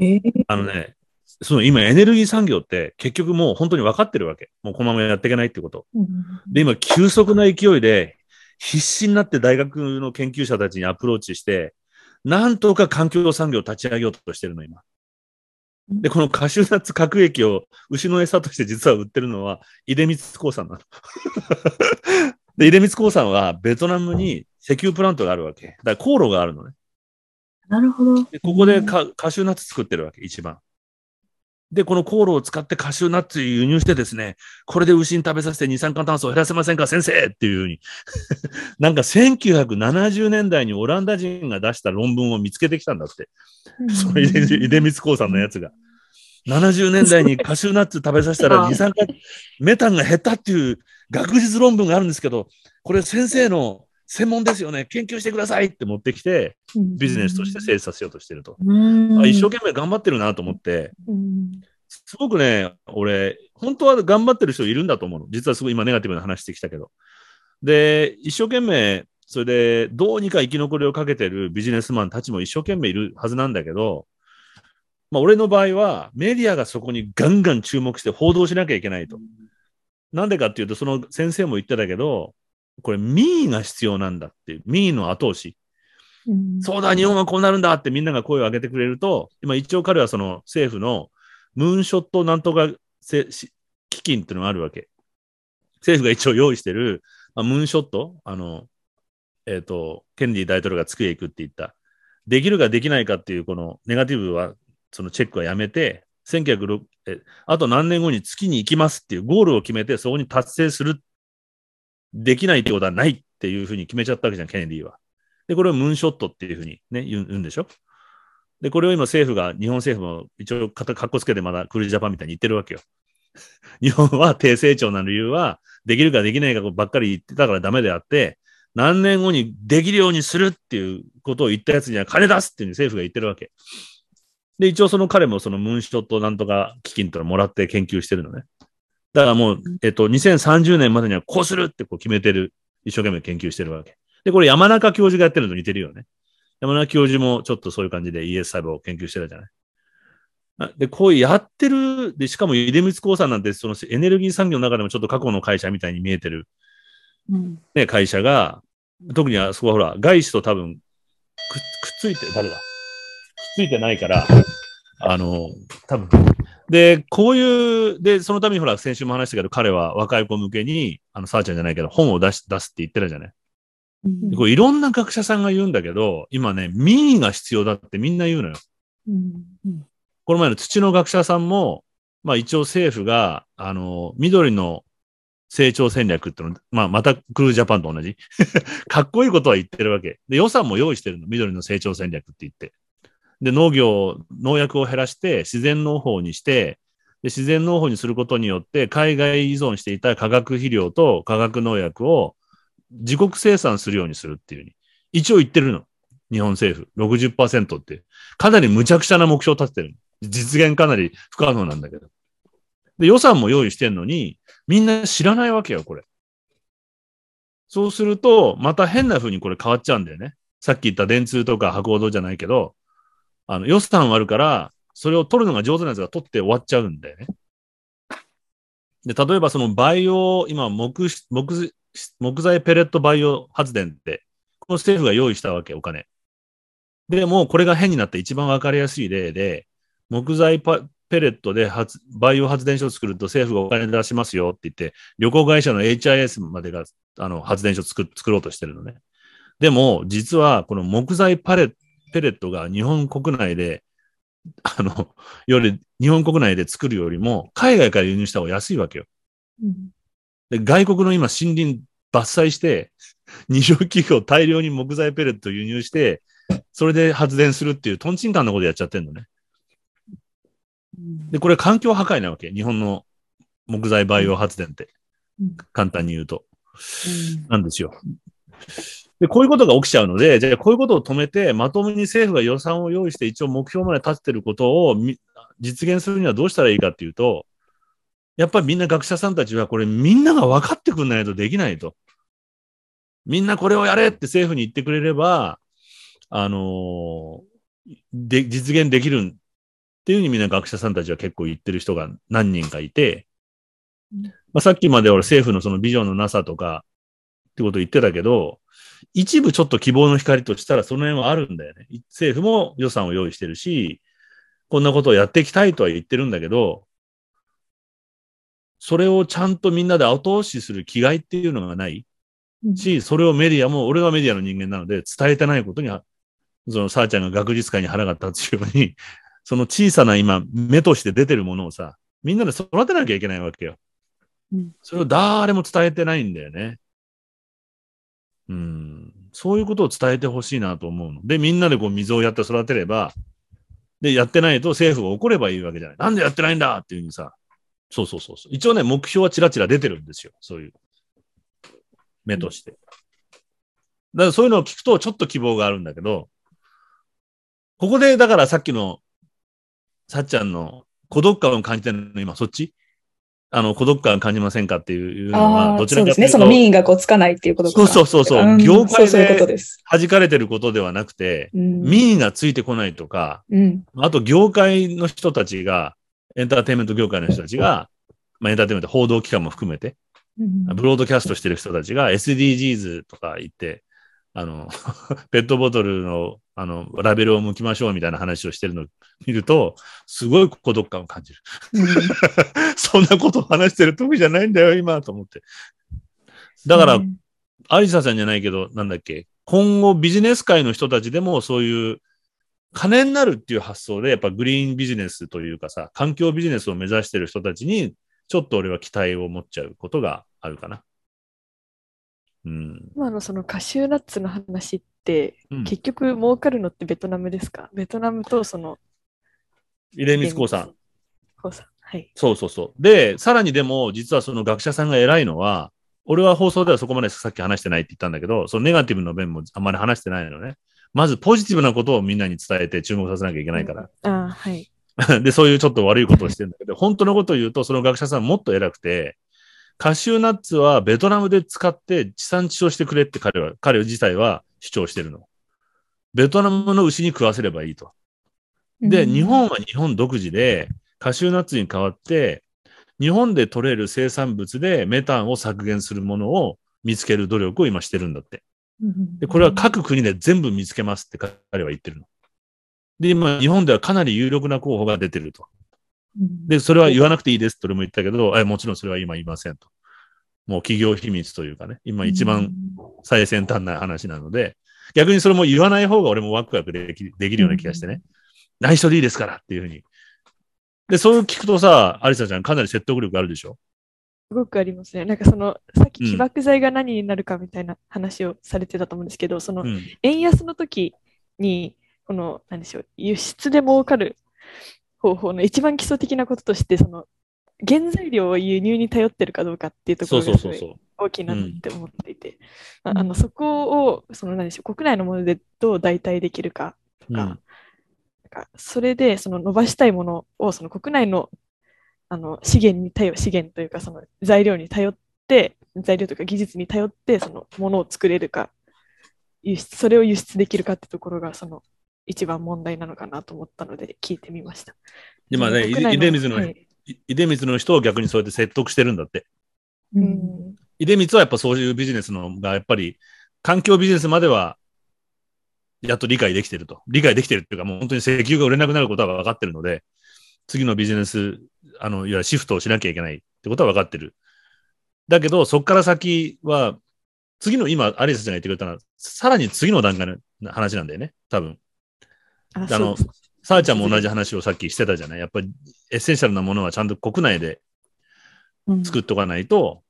えーあのね、その今エネルギー産業って結局もう本当に分かってるわけ。もうこのままやっていけないってこと。で、今急速な勢いで必死になって大学の研究者たちにアプローチして、なんとか環境産業を立ち上げようとしてるの、今。で、このカシューナッツ核液を牛の餌として実は売ってるのは、出光興産なの。で、出光興産はベトナムに石油プラントがあるわけ。だから航路があるのね。なるほど。でここでカカシューナッツ作ってるわけ、一番。で、この航路を使ってカシューナッツ輸入してですね、これで牛に食べさせて二酸化炭素を減らせませんか、先生っていうふうに。なんか1970年代にオランダ人が出した論文を見つけてきたんだって。その出出光興産のやつが。70年代にカシューナッツ食べさせたら 二酸化、メタンが減ったっていう学術論文があるんですけど、これ先生の専門ですよね、研究してくださいって持ってきて、ビジネスとして成立させようとしてると。うんあ一生懸命頑張ってるなと思って、すごくね、俺、本当は頑張ってる人いるんだと思うの。実はすごい今ネガティブな話してきたけど。で、一生懸命、それでどうにか生き残りをかけてるビジネスマンたちも一生懸命いるはずなんだけど、まあ俺の場合はメディアがそこにガンガン注目して報道しなきゃいけないと。なんでかっていうと、その先生も言ってたけど、これ民意が必要なんだっていう、民意の後押し。そうだ、日本はこうなるんだってみんなが声を上げてくれると、今一応彼はその政府のムーンショットなんとかせし基金っていうのがあるわけ。政府が一応用意してる、まあ、ムーンショット、あの、えっ、と、ケネディ大統領が月へ行くって言った。できるかできないかっていうこのネガティブは、そのチェックはやめて、1906え、あと何年後に月に行きますっていうゴールを決めて、そこに達成する。できないってことはないっていうふうに決めちゃったわけじゃん、ケネディは。で、これをムーンショットっていうふうにね、言うんでしょ？で、これを今政府が、日本政府も一応かっこつけてまだクルージャパンみたいに言ってるわけよ。日本は低成長な理由は、できるかできないかばっかり言ってたからダメであって、何年後にできるようにするっていうことを言ったやつには金出すっていうに政府が言ってるわけ。で、一応その彼もそのムーンショットなんとか基金というのをもらって研究してるのね。だからもう、えっと、2030年までにはこうするってこう決めてる、一生懸命研究してるわけ。で、これ山中教授がやってるのと似てるよね。山中教授もちょっとそういう感じで ES 細胞を研究してたじゃない。あで、こうやってる、で、しかも出光興産なんて、そのエネルギー産業の中でもちょっと過去の会社みたいに見えてる、うんね、会社が、特にあそこはほら、外資と多分く、くっついて、誰だ？くっついてないから、あの、多分。で、こういう、で、そのためにほら、先週も話したけど、彼は若い子向けに、あの、さあちゃんじゃないけど、本を出し、出すって言ってたじゃない。でこれいろんな学者さんが言うんだけど、今ね、民意が必要だってみんな言うのよ。この前の土の学者さんも、まあ一応政府が、あの、緑の成長戦略っての、まあまたクルージャパンと同じ。かっこいいことは言ってるわけ。で、予算も用意してるの。緑の成長戦略って言って。で、農業、農薬を減らして自然農法にして、で自然農法にすることによって海外依存していた化学肥料と化学農薬を自国生産するようにするっていうふうに。一応言ってるの。日本政府。60%って。かなり無茶苦茶な目標を立ててる。実現かなり不可能なんだけど。で、予算も用意してんのに、みんな知らないわけよ、これ。そうすると、また変な風にこれ変わっちゃうんだよね。さっき言った電通とか博報堂じゃないけど、あの、予算はあるから、それを取るのが上手なやつが取って終わっちゃうんだよね。で、例えばそのバイオ、今木、木、木材ペレットバイオ発電って、この政府が用意したわけ、お金。で、もこれが変になって一番わかりやすい例で、木材パペレットで発バイオ発電所を作ると政府がお金出しますよって言って、旅行会社の HIS までがあの発電所作作ろうとしてるのね。でも、実はこの木材パレットペレットが日本国内で、あの、より、日本国内で作るよりも、海外から輸入した方が安いわけよ。うんで外国の今森林伐採して、二条企業大量に木材ペレット輸入して、それで発電するっていうトンチンカンなことやっちゃってんのね。で、これ環境破壊なわけ。日本の木材バイオ発電ってうん。簡単に言うと。なんですよ。で、こういうことが起きちゃうので、じゃあこういうことを止めて、まともに政府が予算を用意して一応目標まで立ててることをみ実現するにはどうしたらいいかっていうと、やっぱりみんな学者さんたちはこれみんなが分かってくんないとできないと。みんなこれをやれって政府に言ってくれれば、あのーで、実現できるっていうふうにみんな学者さんたちは結構言ってる人が何人かいて、うんまあ、さっきまで俺政府のそのビジョンのなさとかってことを言ってたけど、一部ちょっと希望の光としたらその辺はあるんだよね。政府も予算を用意してるし、こんなことをやっていきたいとは言ってるんだけど、それをちゃんとみんなで後押しする気概っていうのがないうんし、それをメディアも、俺はメディアの人間なので伝えてないことには、そのさあちゃんが学術会に腹が立つように、その小さな今、目として出てるものをさ、みんなで育てなきゃいけないわけよ。うんそれを誰も伝えてないんだよね。うん。そういうことを伝えてほしいなと思うの。で、みんなでこう水をやって育てれば、で、やってないと政府が怒ればいいわけじゃない。なんでやってないんだっていうふうにさ。そうそうそうそう。一応ね、目標はちらちら出てるんですよ。そういう。目として。だからそういうのを聞くとちょっと希望があるんだけど、ここでだからさっきのさっちゃんの孤独感を感じてるの今そっち？あの孤独感感じませんかっていうのあはど。ちらかというとその民意がこうつかないっていうことそうそうそうそう。ん業界でです。弾かれてることではなくて、うん。民意がついてこないとか、うん。あと業界の人たちが、エンターテインメント業界の人たちが、まあ、エンターテインメント報道機関も含めて、うんブロードキャストしてる人たちが SDGs とか言って、あの、ペットボトルの、あの、ラベルを剥きましょうみたいな話をしてるのを見ると、すごい孤独感を感じる。うん そんなことを話してる時じゃないんだよ、今、と思って。だから、うんアリサさんじゃないけど、なんだっけ、今後ビジネス界の人たちでもそういう金になるっていう発想で、やっぱグリーンビジネスというかさ、環境ビジネスを目指してる人たちに、ちょっと俺は期待を持っちゃうことがあるかな。うん。今のそのカシューナッツの話って、うん結局儲かるのってベトナムですか？ベトナムとその、入江光子さん。。こさん。はい。そうそうそう。で、さらにでも、実はその学者さんが偉いのは、俺は放送ではそこまでさっき話してないって言ったんだけど、そのネガティブの面もあんまり話してないのね。まずポジティブなことをみんなに伝えて注目させなきゃいけないから。ああ、はい。で、そういうちょっと悪いことをしてるんだけど、本当のことを言うと、その学者さんもっと偉くて、カシューナッツはベトナムで使って地産地消してくれって彼は、彼自体は主張してるの。ベトナムの牛に食わせればいいと。で、日本は日本独自で、カシューナッツに代わって、日本で取れる生産物でメタンを削減するものを見つける努力を今してるんだって。うんで、これは各国で全部見つけますって彼は言ってるの。で、今、日本ではかなり有力な候補が出てると。うんで、それは言わなくていいですって俺も言ったけど、えもちろんそれは今言いませんと。もう企業秘密というかね、今一番最先端な話なので、逆にそれも言わない方が俺もワクワクできできるような気がしてね。内緒でいいですからっていうふうに。で、そう聞くとさ、アリサちゃんかなり説得力あるでしょ？すごくありますね。なんかその、さっきうん起爆剤が何になるかみたいな話をされてたと思うんですけど、そのうん。円安の時に、この、なんでしょう、輸出で儲かる方法の一番基礎的なこととして、その、原材料を輸入に頼ってるかどうかっていうところがすごい。大きいなって思っていて、あのそこを、その、なんでしょう、国内のものでどう代替できるかとか、うん。なんかそれでその伸ばしたいものをその国内のあの資源に頼資源というかその材料に頼って材料とか技術に頼ってそのものを作れるか輸出それを輸出できるかってところがその一番問題なのかなと思ったので聞いてみました。で、まあね、国内出光の、はい出光の人を逆にそうやって説得してるんだって。ううんん出光はやっぱそういうビジネスのが、やっぱり、環境ビジネスまでは、やっと理解できてると。理解できてるっていうか、もう本当に石油が売れなくなることは分かってるので、次のビジネス、あの、いわゆるシフトをしなきゃいけないってことは分かってる。だけど、そこから先は、次の今、アリスちゃんが言ってくれたのは、さらに次の段階の話なんだよね、多分。ああのさあちゃんも同じ話をさっきしてたじゃない？やっぱりエッセンシャルなものはちゃんと国内でうん。作っとかないと、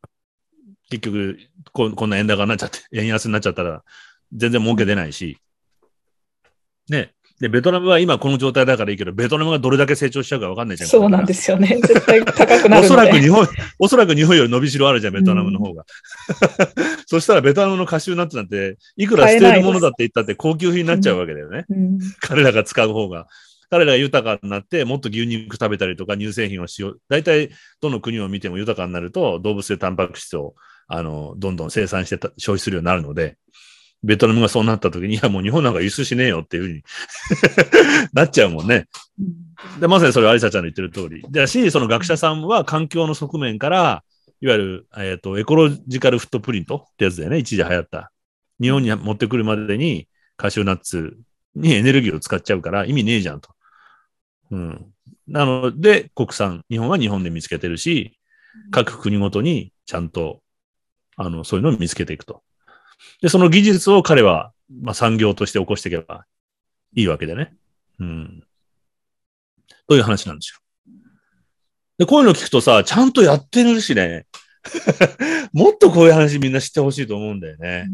結局こ、こんな円高になっちゃって、円安になっちゃったら、全然儲け出ないし、ね。で、ベトナムは今この状態だからいいけど、ベトナムがどれだけ成長しちゃうか分かんないじゃん。そうなんですすよね。絶対高くなおそるので。らく日本、おそらく日本より伸びしろあるじゃん、ベトナムの方が。そしたらベトナムのカシューナッツなんて、いくら捨てるものだって言ったって高級品になっちゃうわけだよね。うん彼らが使う方が。彼らが豊かになって、もっと牛肉食べたりとか乳製品をしよう。大体、どの国を見ても豊かになると、動物性タンパク質を、あの、どんどん生産してた消費するようになるので、ベトナムがそうなった時に、いや、もう日本なんか輸出しねえよっていうふうに なっちゃうもんね。で、まさにそれはアリサちゃんの言ってる通り。で、し、その学者さんは環境の側面から、いわゆる、えっ、と、エコロジカルフットプリントってやつだよね。一時流行った。日本に持ってくるまでに、カシューナッツにエネルギーを使っちゃうから意味ねえじゃんと。うん。なので、国産、日本は日本で見つけてるし、各国ごとにちゃんと、あの、そういうのを見つけていくと。で、その技術を彼は、まあ、産業として起こしていけばいいわけでね。うん。という話なんですよ。で、こういうの聞くとさ、ちゃんとやってるしね。もっとこういう話みんな知ってほしいと思うんだよね。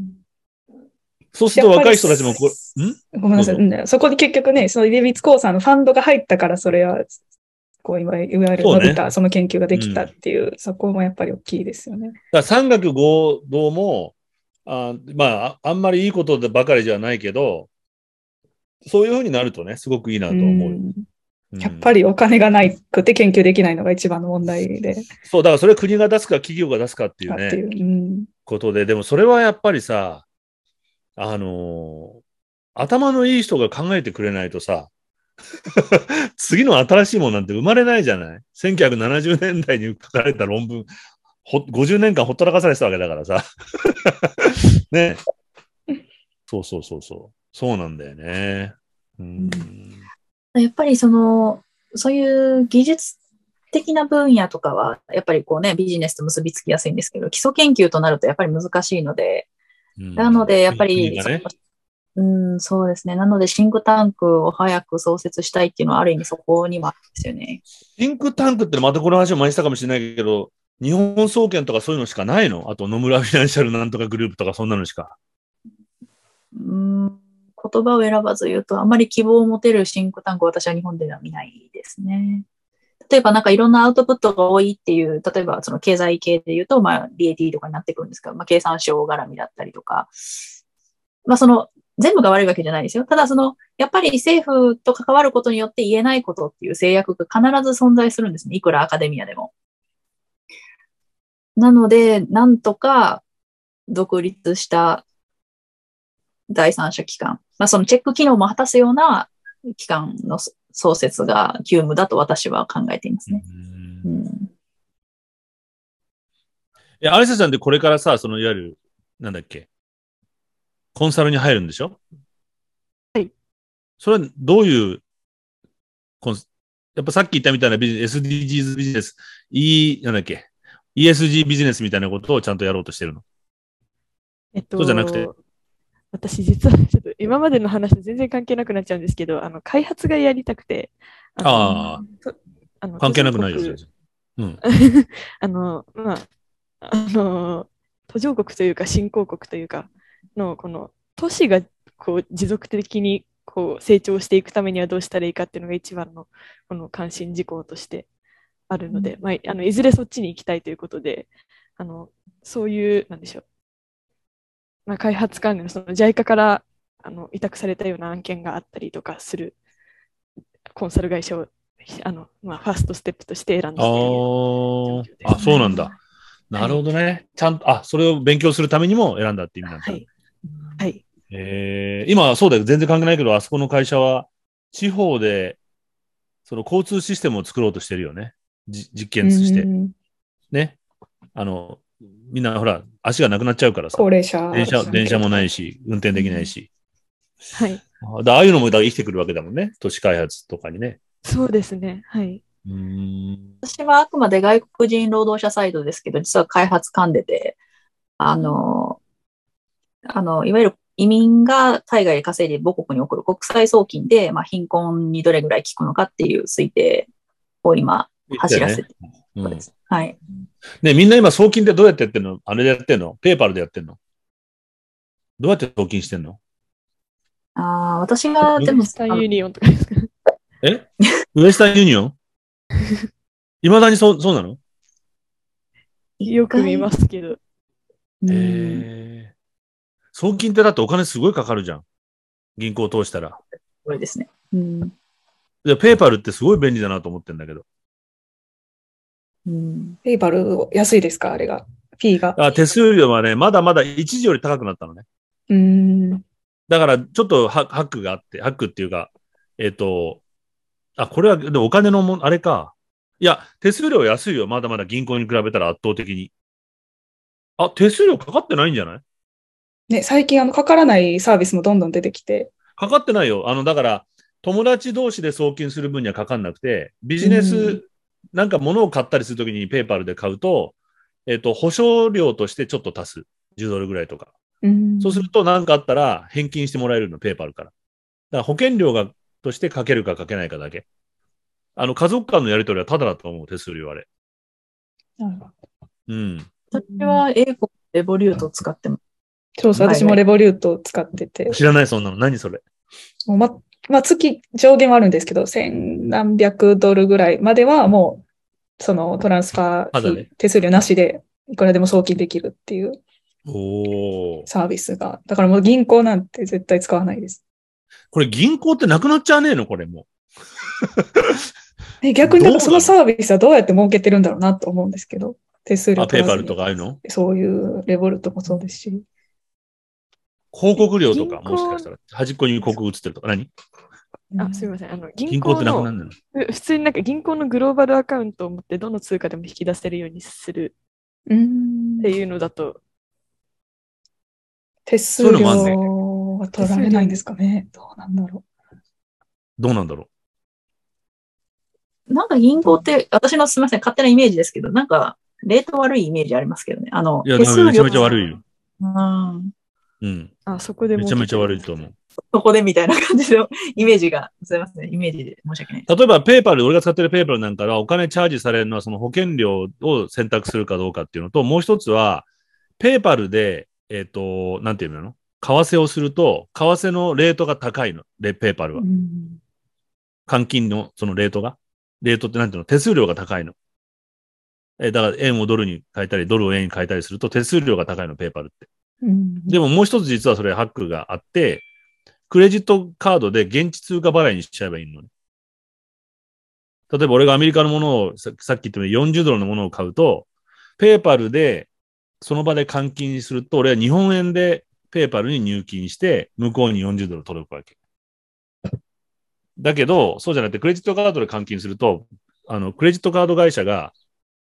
そうすると若い人たちもこう、ん？ごめんなさい。そこで結局ね、そのイデビッツコーさんのファンドが入ったから、それは、こういわゆるそうね伸びた、その研究ができたっていう、そこもやっぱり大きいですよね。だから産学合同も、あまあ、ああんまりいいことばかりじゃないけど、そういうふうになるとね、すごくいいなと思う。うやっぱりお金がないくて研究できないのが一番の問題で、そう、だからそれ国が出すか企業が出すかっていうね、う。うんことで、でもそれはやっぱりさ、あのー頭のいい人が考えてくれないとさ、次の新しいものなんて生まれないじゃない ?1970 年代に書かれた論文、ほ50年間ほったらかされてたわけだからさ。ね。そうそうそうそう。そうなんだよね。うん。やっぱりその、そういう技術的な分野とかは、やっぱりこうね、ビジネスと結びつきやすいんですけど、基礎研究となるとやっぱり難しいので、うんなのでやっぱり、うん、そうですね。なので、シンクタンクを早く創設したいっていうのは、ある意味そこにもあるんですよね。シンクタンクってまたこの話を前にしたかもしれないけど、日本総研とかそういうのしかないの？あと野村フィナンシャルなんとかグループとかそんなのしか。うん、言葉を選ばず言うと、あまり希望を持てるシンクタンクを私は日本では見ないですね。例えばなんかいろんなアウトプットが多いっていう、例えばその経済系で言うと、まあ DAT とかになってくるんですけど、まあ経産省絡みだったりとか、まあその全部が悪いわけじゃないですよ。ただその、やっぱり政府と関わることによって言えないことっていう制約が必ず存在するんですね。いくらアカデミアでも。なので、なんとか独立した第三者機関、まあそのチェック機能も果たすような機関の創設が急務だと私は考えていますね。うん。いや、アリサちゃんってこれからさ、そのいわゆる、なんだっけ、コンサルに入るんでしょ？はい。それはどういうコンス、やっぱさっき言ったみたいなビジネス、SDGs ビジネス、E、なんだっけ、ESG ビジネスみたいなことをちゃんとやろうとしてるの？えっと、そうじゃなくて？私実はちょっと今までの話と全然関係なくなっちゃうんですけど、あの開発がやりたくて、のああ関係なくないよ、途上全然。うん。国 あの、まあ、あの、途上国というか新興国というかの、この都市がこう持続的にこう成長していくためにはどうしたらいいかっていうのが一番のこの関心事項としてあるので、まあ、あのいずれそっちに行きたいということで、あのそういう、なんでしょう、まあ、開発関連のその JICA からあの委託されたような案件があったりとかするコンサル会社をあの、まあ、ファーストステップとして選んですあ、そうなんだ。なるほどね。ちゃんと、あ、それを勉強するためにも選んだって意味なんだ。はい。はい。えー、今はそうだよ。全然関係ないけど、あそこの会社は、地方で、その交通システムを作ろうとしてるよね。じ実験して。うんね。あの、みんなほら、足がなくなっちゃうからさ。高齢者。電車、電車もないし、運転できないし。はい。あだああいうのもだ生きてくるわけだもんね。都市開発とかにね。そうですね。はい。うーん。私はあくまで外国人労働者サイドですけど、実は開発噛んでて、あの、あの、いわゆる移民が海外で稼いで母国に送る国際送金で、まあ、貧困にどれぐらい効くのかっていう推定を今走らせてるうん。はい。ね、みんな今送金ってどうやってやってんの？あれでやってんの？ペーパルでやってんの？どうやって送金してんの？ああ、私が、でも、スターユニオンとかですか？え？ウエスタンユニオン？いまだにそう、そうなの？よく見ますけど。え。送金ってだってお金すごいかかるじゃん。銀行を通したら。すごいですね。うん。でペーパルってすごい便利だなと思ってんだけど。うん。ペイパル安いですか？あれが。P が。あ手数料はね、まだまだ一時より高くなったのね。うーん。だから、ちょっとハハックがあって、ハックっていうか、えっ、と、あ、これは、でもお金のもん、あれか。いや、手数料安いよ。まだまだ銀行に比べたら圧倒的に。あ、手数料かかってないんじゃない？ね、最近あの、かからないサービスもどんどん出てきて。かかってないよ。あの、だから、友達同士で送金する分にはかかんなくて、ビジネス、うんなんか物を買ったりするときにペーパルで買うと、えっ、と、保証料としてちょっと足す。10ドルぐらいとか。うんそうすると何かあったら返金してもらえるの、ペーパルから。だから保険料が、としてかけるかかけないかだけ。あの、家族間のやり取りはただだと思う、手数料あれ。なるほどうん。私は英語レボリュートを使ってます。そうそう、私もレボリュートを使ってて。知らない、そんなの。何それ。もうま、まあ、月上限はあるんですけど、千何百ドルぐらいまではもう、そのトランスファー手数料なしで、いくらでも送金できるっていう。サービスが。だからもう銀行なんて絶対使わないです。これ銀行ってなくなっちゃわねえの？これもえ逆になんかそのサービスはどうやって儲けてるんだろうなと思うんですけど、手数う。料あ、ペーパルとかああいうの？そういうレボルトもそうですし。広告料とか、もしかしたら。端っこに広告映ってるとか。何あ、すみません。あの、銀銀行のてなくなるのふ普通になんか銀行のグローバルアカウントを持ってどの通貨でも引き出せるようにするうんっていうのだと、手数料は取られないんですかね。どうなんだろどうなんだろなんか銀行って、私のすみません、勝手なイメージですけど、なんか、レート悪いイメージありますけどね。あの、う。いや、手数料めちゃめちゃ悪いよ。うん。うん。あ、そこでめちゃめちゃ悪いい。と思う。そこでみたいな感じの イメージが、すみません、イメージで申し訳ない。例えば、ペーパル、俺が使ってるペーパルなんかは、お金チャージされるのは、その保険料を選択するかどうかっていうのと、もう一つは、ペーパルで、えっ、と、なんていうの？為替をすると、為替のレートが高いの。で、ペーパルう。はう。ん換金のそのレートが。レートってなんていうの？手数料が高いの。え、だから円をドルに変えたり、ドルを円に変えたりすると手数料が高いの、ペーパルって。でももう一つ実はそれハックがあって、クレジットカードで現地通貨払いにしちゃえばいいのね。例えば俺がアメリカのものをささっき言ったように40ドルのものを買うと、ペーパルでその場で換金すると、俺は日本円でペーパルに入金して、向こうに40ドル届くわけ。だけど、そうじゃなくて、クレジットカードで換金すると、あの、クレジットカード会社が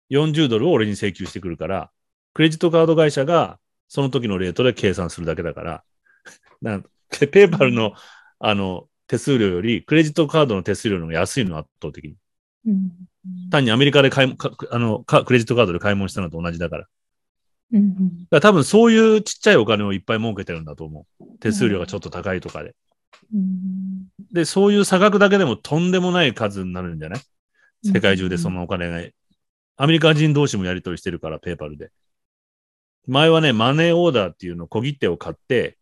40ドルを俺に請求してくるから、クレジットカード会社がその時のレートで計算するだけだから、なんペペーパルの、あの、手数料より、クレジットカードの手数料の方が安いの、圧倒的に。うん単にアメリカで買いもかあのかクレジットカードで買い物したのと同じだから。だかうんら多分そういうちっちゃいお金をいっぱい儲けてるんだと思う。手数料がちょっと高いとかで。うんで、そういう差額だけでもとんでもない数になるんじゃない？世界中でそのお金が。アメリカ人同士もやり取りしてるから、ペーパルで。前はね、マネーオーダーっていうの小切手を買って、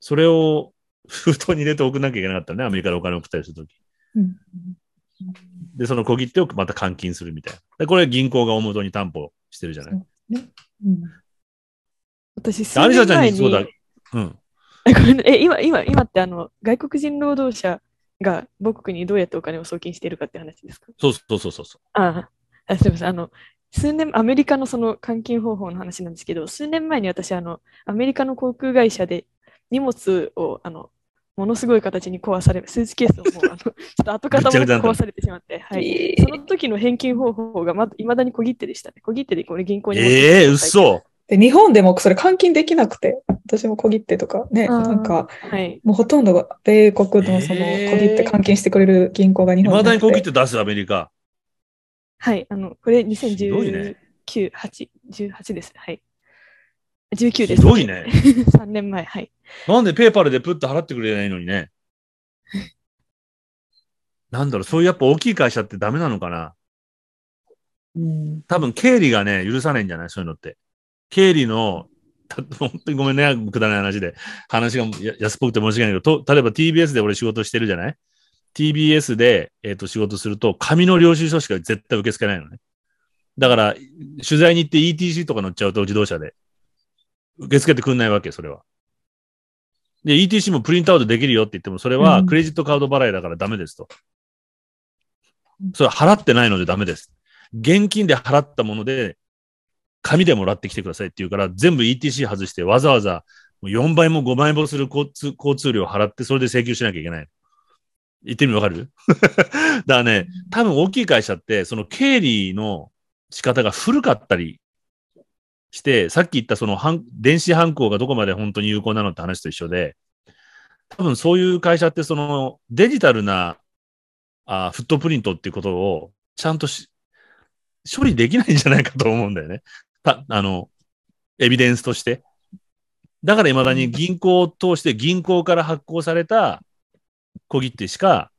それを 封筒に入れておくなきゃいけなかったね、アメリカでお金を送ったりするとき。うんで、その小切手をまた換金するみたいな。で、これ銀行が大元に担保してるじゃない。うん私、数アリサちゃん年前に、にそうだ。うん。え、今、今、今ってあの、外国人労働者が母国にどうやってお金を送金しているかって話ですか？そうそうそうそうそああ、すみません。あの、数年、アメリカのその換金方法の話なんですけど、数年前に私、あの、アメリカの航空会社で荷物をあのものすごい形に壊され、スーツケースをもうあの ちょっと跡形も壊されてしまって、はい、その時の返金方法がまだ未だに小切手でしたね。小切手でこれ銀行にええー、嘘。で日本でもそれ換金できなくて、私も小切手とかね、なんか、はい。もうほとんどが米国のそのえー。小切手換金してくれる銀行が日本未だにこう切てって出すアメリカ。はい。あの、これごいね2019、8、18です。はい。19です。すごいね。3年前、はい。なんでペーパルでプッと払ってくれないのにね。なんだろう、そういうやっぱ大きい会社ってダメなのかなうん。多分経理がね、許さないんじゃない？そういうのって。経理の、た本当にごめんね、くだらない話で。話がや安っぽくて申し訳ないけど、と例えば TBS で俺仕事してるじゃない？?TBS で、えっと仕事すると、紙の領収書しか絶対受け付けないのね。だから、取材に行って ETC とか乗っちゃうと自動車で、受け付けてくんないわけ、それは。で、ETC もプリントアウトできるよって言っても、それはうんクレジットカード払いだからダメですと。それは払ってないのでダメです。現金で払ったもので、紙でもらってきてくださいって言うから、全部 ETC 外して、わざわざもう4倍も5倍もする交通交通料払って、それで請求しなきゃいけない。言ってみわかる？だからね、多分大きい会社って、その経理の仕方が古かったりして、さっき言ったその電子犯行がどこまで本当に有効なのって話と一緒で、多分そういう会社ってそのデジタルなあフットプリントっていうことをちゃんとし処理できないんじゃないかと思うんだよね。たあの、エビデンスとして。だから未だに銀行を通して銀行から発行された小切手しか、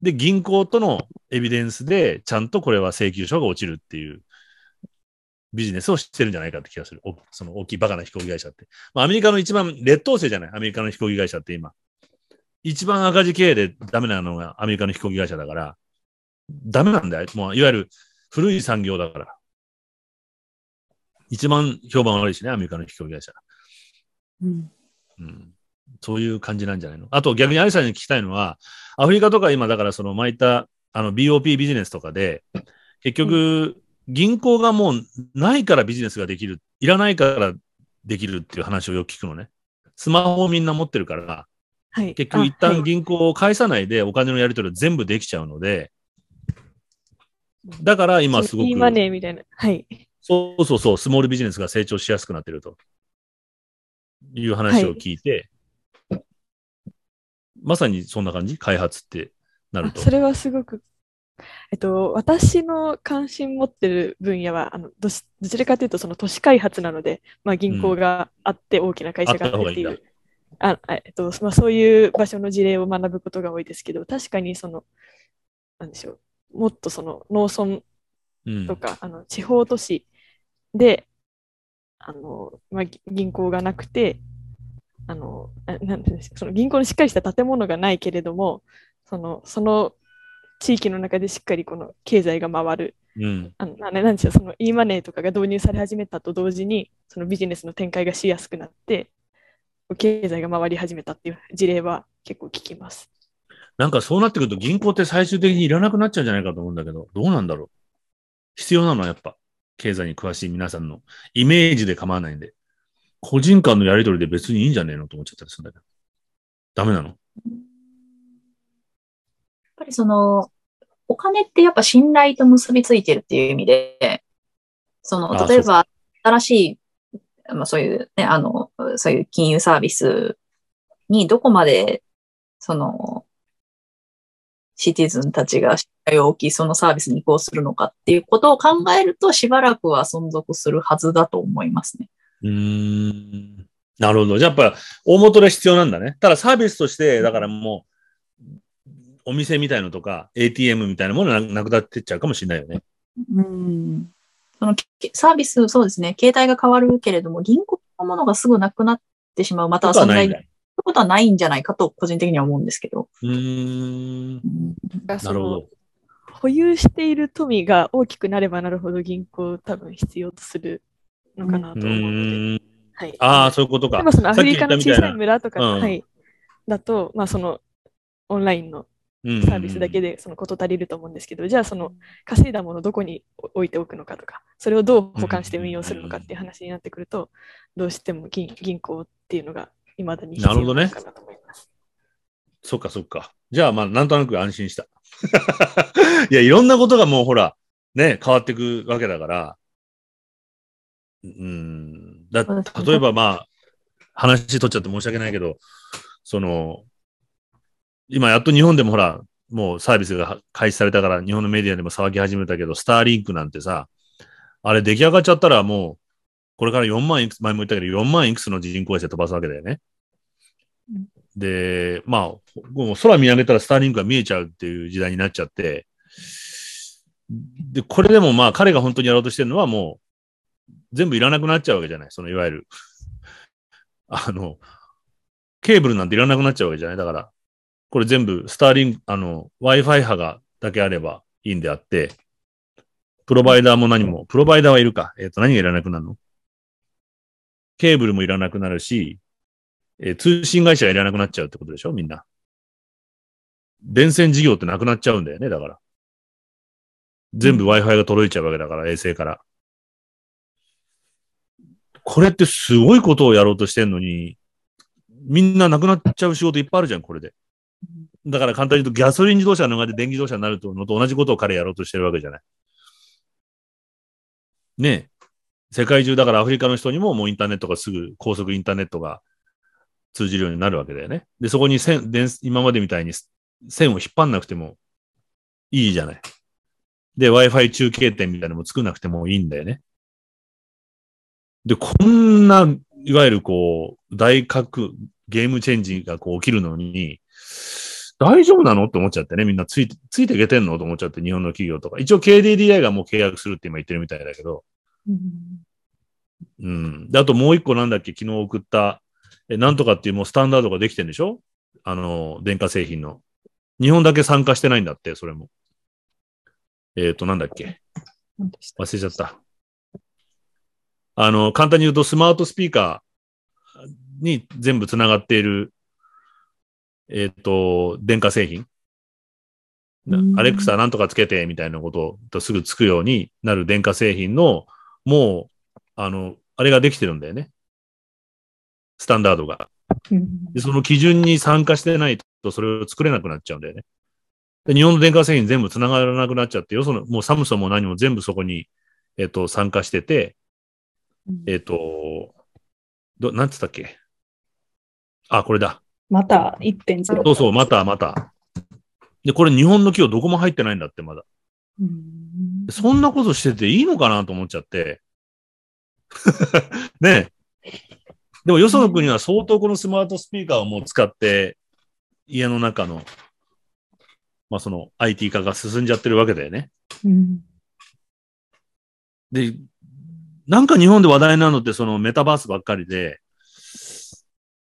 で、銀行とのエビデンスでちゃんとこれは請求書が落ちるっていうビジネスをしてるんじゃないかって気がする。おその大きいバカな飛行機会社って。まあ、アメリカの一番劣等生じゃない？アメリカの飛行機会社って今。一番赤字経営でダメなのがアメリカの飛行機会社だから、ダメなんだよ。もう、いわゆる古い産業だから。一番評判悪いしね、アメリカの飛行機会社。うん。うん。そういう感じなんじゃないの？あと逆にアリさんに聞きたいのは、アフリカとか今だからその巻いたあの BOP ビジネスとかで、結局、銀行がもうないからビジネスができる、いらないからできるっていう話をよく聞くのね。スマホをみんな持ってるから、はい。結局一旦銀行を返さないでお金のやり取りを全部できちゃうので、だから今すごく、E マネーみたいな。はい。そうそうそう、スモールビジネスが成長しやすくなってるという話を聞いて、まさにそんな感じ？開発ってなると。あそれはすごく、えっと、私の関心持ってる分野は、あのどしどちらかというと、その都市開発なので、まあ、銀行があって、大きな会社があってっていう、ああえっとまあ、そういう場所の事例を学ぶことが多いですけど、確かにその、なんでしょう、もっとその農村うん。とか、あの地方都市で、あのまあ、ぎ銀行がなくて、あのななんでその銀行のしっかりした建物がないけれども、そのその地域の中でしっかりこの経済が回る、うん。あのななんでしょう、その e マネーとかが導入され始めたと同時に、そのビジネスの展開がしやすくなって、経済が回り始めたっていう事例は結構聞きます。なんかそうなってくると銀行って最終的にいらなくなっちゃうんじゃないかと思うんだけど、どうなんだろう。必要なのはやっぱ、経済に詳しい皆さんのイメージで構わないんで、個人間のやり取りで別にいいんじゃねえのと思っちゃったりするんだけど。ダメなの？ぱりその、お金ってやっぱ信頼と結びついてるっていう意味で、その、あ例えば、新しい、まあそういうね、あの、そういう金融サービスにどこまで、その、シティズンたちが信頼を置き、そのサービスに移行するのかっていうことを考えると、しばらくは存続するはずだと思いますね。うーん。なるほど。じゃあやっぱ、大元で必要なんだね。ただサービスとして、だからもう、お店みたいのとか、ATM みたいなものがなくなってっちゃうかもしれないよね。うん。そのけサービス、そうですね。携帯が変わるけれども、銀行のものがすぐなくなってしまう、または存在するないんだ。ことはないんじゃないかと、個人的には思うんですけど。うーん。ななるほど。保有している富が大きくなればなるほど銀行を多分必要とするのかなうと思うの。はい。ああ、そういうことか例え。ばそのアフリカの小さい村とか、うんはい、だと、まあそのオンラインのうんサービスだけでそのこと足りると思うんですけど、じゃあその稼いだものをどこに置いておくのかとか、それをどう保管して運用するのかっていう話になってくると、どうしても銀銀行っていうのがいまだに必要なのかなと思います。そっかそっか。じゃあ、まあ、なんとなく安心した。いや、いろんなことがもうほら、ね、変わっていくわけだから。うん。だ例えばまあ、話取っちゃって申し訳ないけど、その、今やっと日本でもほら、もうサービスが開始されたから、日本のメディアでも騒ぎ始めたけど、スターリンクなんてさ、あれ出来上がっちゃったらもう、これから4万いくつ、前も言ったけど、4万いくつの人工衛星飛ばすわけだよね。で、まあ、もう空見上げたらスターリンクが見えちゃうっていう時代になっちゃって、で、これでもまあ彼が本当にやろうとしてるのはもう全部いらなくなっちゃうわけじゃない。そのいわゆる、あの、ケーブルなんていらなくなっちゃうわけじゃない。だから、これ全部スターリンク、あの、Wi-Fi 波がだけあればいいんであって、プロバイダーも何も、プロバイダーはいるか。えっ、と、何がいらなくなるの？ケーブルもいらなくなるし、えー通信会社がいらなくなっちゃうってことでしょ？みんな。電線事業ってなくなっちゃうんだよね、だから。全部 Wi-Fi が届いちゃうわけだから、衛星から。これってすごいことをやろうとしてんのに、みんななくなっちゃう仕事いっぱいあるじゃん、これで。だから簡単に言うと、ギャソリン自動車の中で電気自動車になるのと同じことを彼やろうとしてるわけじゃない。ねえ。世界中だからアフリカの人にももうインターネットがすぐ高速インターネットが通じるようになるわけだよね。で、そこに線、電今までみたいに線を引っ張んなくてもいいじゃない。で、Wi-Fi 中継点みたいなのも作んなくてもいいんだよね。で、こんな、いわゆるこう、大核、ゲームチェンジがこう起きるのに、大丈夫なのって思っちゃってね、みんなついて、ついていけてんの？と思っちゃって、日本の企業とか。一応 KDDI がもう契約するって今言ってるみたいだけど、うん。で、あともう一個なんだっけ、昨日送った、え、なんとかっていうもうスタンダードができてんでしょ？あの、電化製品の。日本だけ参加してないんだって、それも。えっ、と、なんだっけ？忘れちゃった。あの、簡単に言うと、スマートスピーカーに全部つながっている、えっ、と、電化製品。アレクサなんとかつけてみたいなこととすぐつくようになる電化製品の、もう、あの、あれができてるんだよね。スタンダードが。うんで、その基準に参加してないと、それを作れなくなっちゃうんだよね。で日本の電化製品全部繋がらなくなっちゃって、よその、もうサムソンも何も全部そこに、えっ、と、参加してて、えっ、と、ど、なんつったっけ？あ、これだ。また1.0。そうそう、またまた。で、これ日本の企業どこも入ってないんだって、まだ。そんなことしてていいのかなと思っちゃって。ねえ。でもよその国は相当このスマートスピーカーをもう使って、家の中の、まあその IT 化が進んじゃってるわけだよね。うんで、なんか日本で話題なのってそのメタバースばっかりで、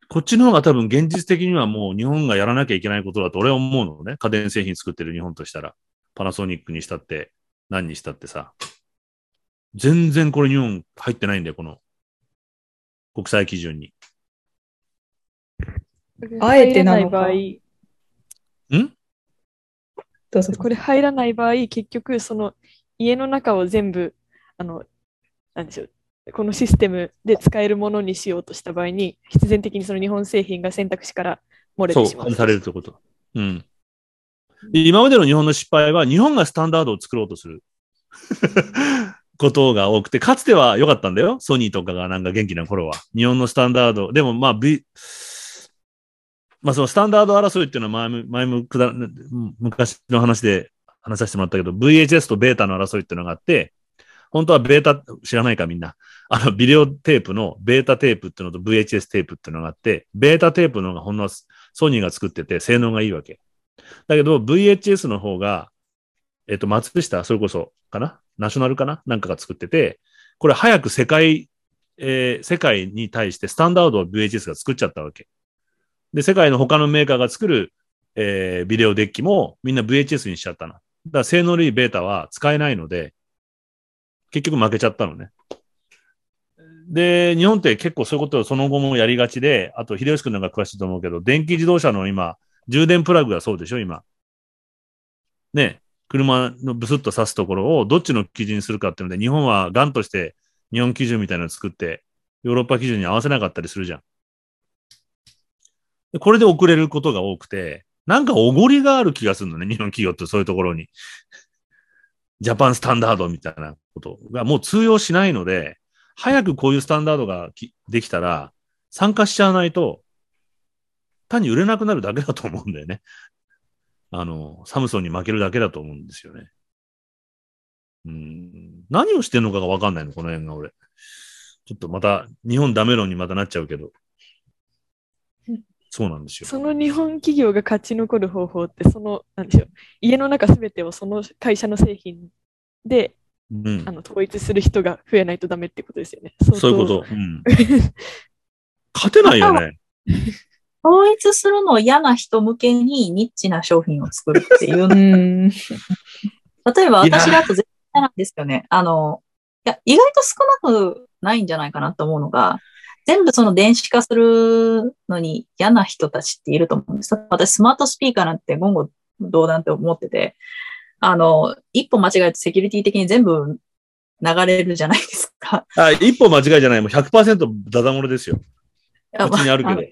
こっちの方が多分現実的にはもう日本がやらなきゃいけないことだと俺は思うのね。家電製品作ってる日本としたら。パナソニックにしたって、何にしたってさ。全然これ日本入ってないんだよ、この国際基準に。あえてない場合、どうぞ。これ入らない場合、結局、その家の中を全部、あの、なんでしょう、このシステムで使えるものにしようとした場合に、必然的にその日本製品が選択肢から漏れ、てしまう。外されるってこと。うん。今までの日本の失敗は、日本がスタンダードを作ろうとする ことが多くて、かつては良かったんだよ。ソニーとかがなんか元気な頃は。日本のスタンダード。でもまあ、V、まあそのスタンダード争いっていうのは前も、前もくだ昔の話で話させてもらったけど、VHS とベータの争いっていうのがあって、本当はベータ、知らないかみんな。あの、ビデオテープのベータテープっていうのと VHS テープっていうのがあって、ベータテープの方がほんのソニーが作ってて性能がいいわけ。だけど VHS の方が、えっと、松下、それこそかな？ナショナルかな？なんかが作ってて、これ早く世界、えー世界に対してスタンダードを VHS が作っちゃったわけ。で、世界の他のメーカーが作る、えービデオデッキもみんな VHS にしちゃったの。だから性能のいいベータは使えないので、結局負けちゃったのね。で、日本って結構そういうことをその後もやりがちで、あと、秀吉君なんか詳しいと思うけど、電気自動車の今、充電プラグがそうでしょ、今。ね、車のブスッと刺すところをどっちの基準にするかっていうので、日本はガンとして日本基準みたいなのを作って、ヨーロッパ基準に合わせなかったりするじゃん。でこれで遅れることが多くて、なんかおごりがある気がするのね、日本企業ってそういうところに。ジャパンスタンダードみたいなことがもう通用しないので、早くこういうスタンダードができたら、参加しちゃわないと、単に売れなくなるだけだと思うんだよね。あの、サムソンに負けるだけだと思うんですよね。うん。何をしてんのかがわかんないの、この辺が俺。ちょっとまた、日本ダメ論にまたなっちゃうけど。そうなんですよ。その日本企業が勝ち残る方法って、その、なんでしょう、家の中すべてをその会社の製品でうんあ。の統一する人が増えないとダメってことですよね。そういうこと。うん。勝てないよね。統一するの嫌な人向けにニッチな商品を作るっていう う。例えば私だと絶対なんですよね。あの、いや、意外と少なくないんじゃないかなと思うのが、全部その電子化するのに嫌な人たちっていると思うんです。私スマートスピーカーなんて言語道断って思ってて、あの、一歩間違えるとセキュリティ的に全部流れるじゃないですか。あ、一歩間違いじゃない。もう100%ダダ漏れですよ。あこっちにあるけど。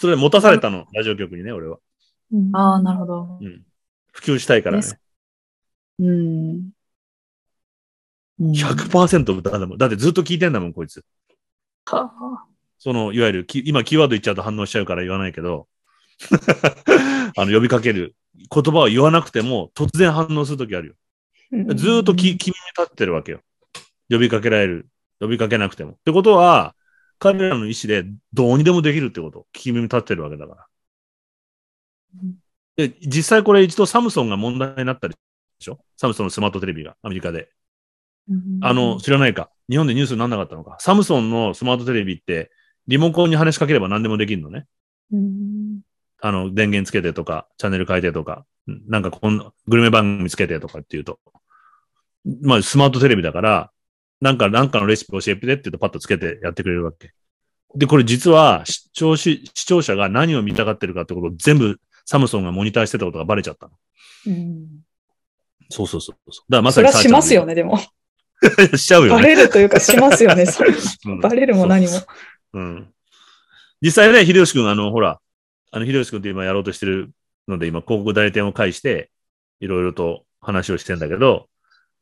それ持たされたの、ラジオ局にね、俺は。ああ、なるほど。うん。普及したいからね。うん。うん100%ダダ漏れ。だってずっと聞いてんだもん、こいつ。はその、いわゆるき、今キーワード言っちゃうと反応しちゃうから言わないけど、あの、呼びかける。言葉を言わなくても突然反応するときあるよ。ずーっとき、君に立ってるわけよ。呼びかけられる。呼びかけなくても。ってことは、彼らの意思でどうにでもできるってこと。君に立ってるわけだから。で、実際これ一度サムソンが問題になったでしょ？サムソンのスマートテレビが、アメリカで。あの、知らないか。日本でニュースにならなかったのか。サムソンのスマートテレビって、リモコンに話しかければ何でもできるのね。あの、電源つけてとか、チャンネル変えてとか、なんかこんな、グルメ番組つけてとかっていうと。まあ、スマートテレビだから、なんか、なんかのレシピ教えてって言うとパッとつけてやってくれるわけ。で、これ実は視聴し、視聴者が何を見たがってるかってことを全部サムソンがモニターしてたことがバレちゃったの。そうそうそうそう。だからまさにそれはしますよね。ね、でも。しちゃうよバね。レるというかしますよね。バレるも何も。うん。実際ね、秀吉くん、あの、ほら、あの、秀吉くんって今やろうとしてるので、今、広告代理店を介して、いろいろと話をしてんだけど、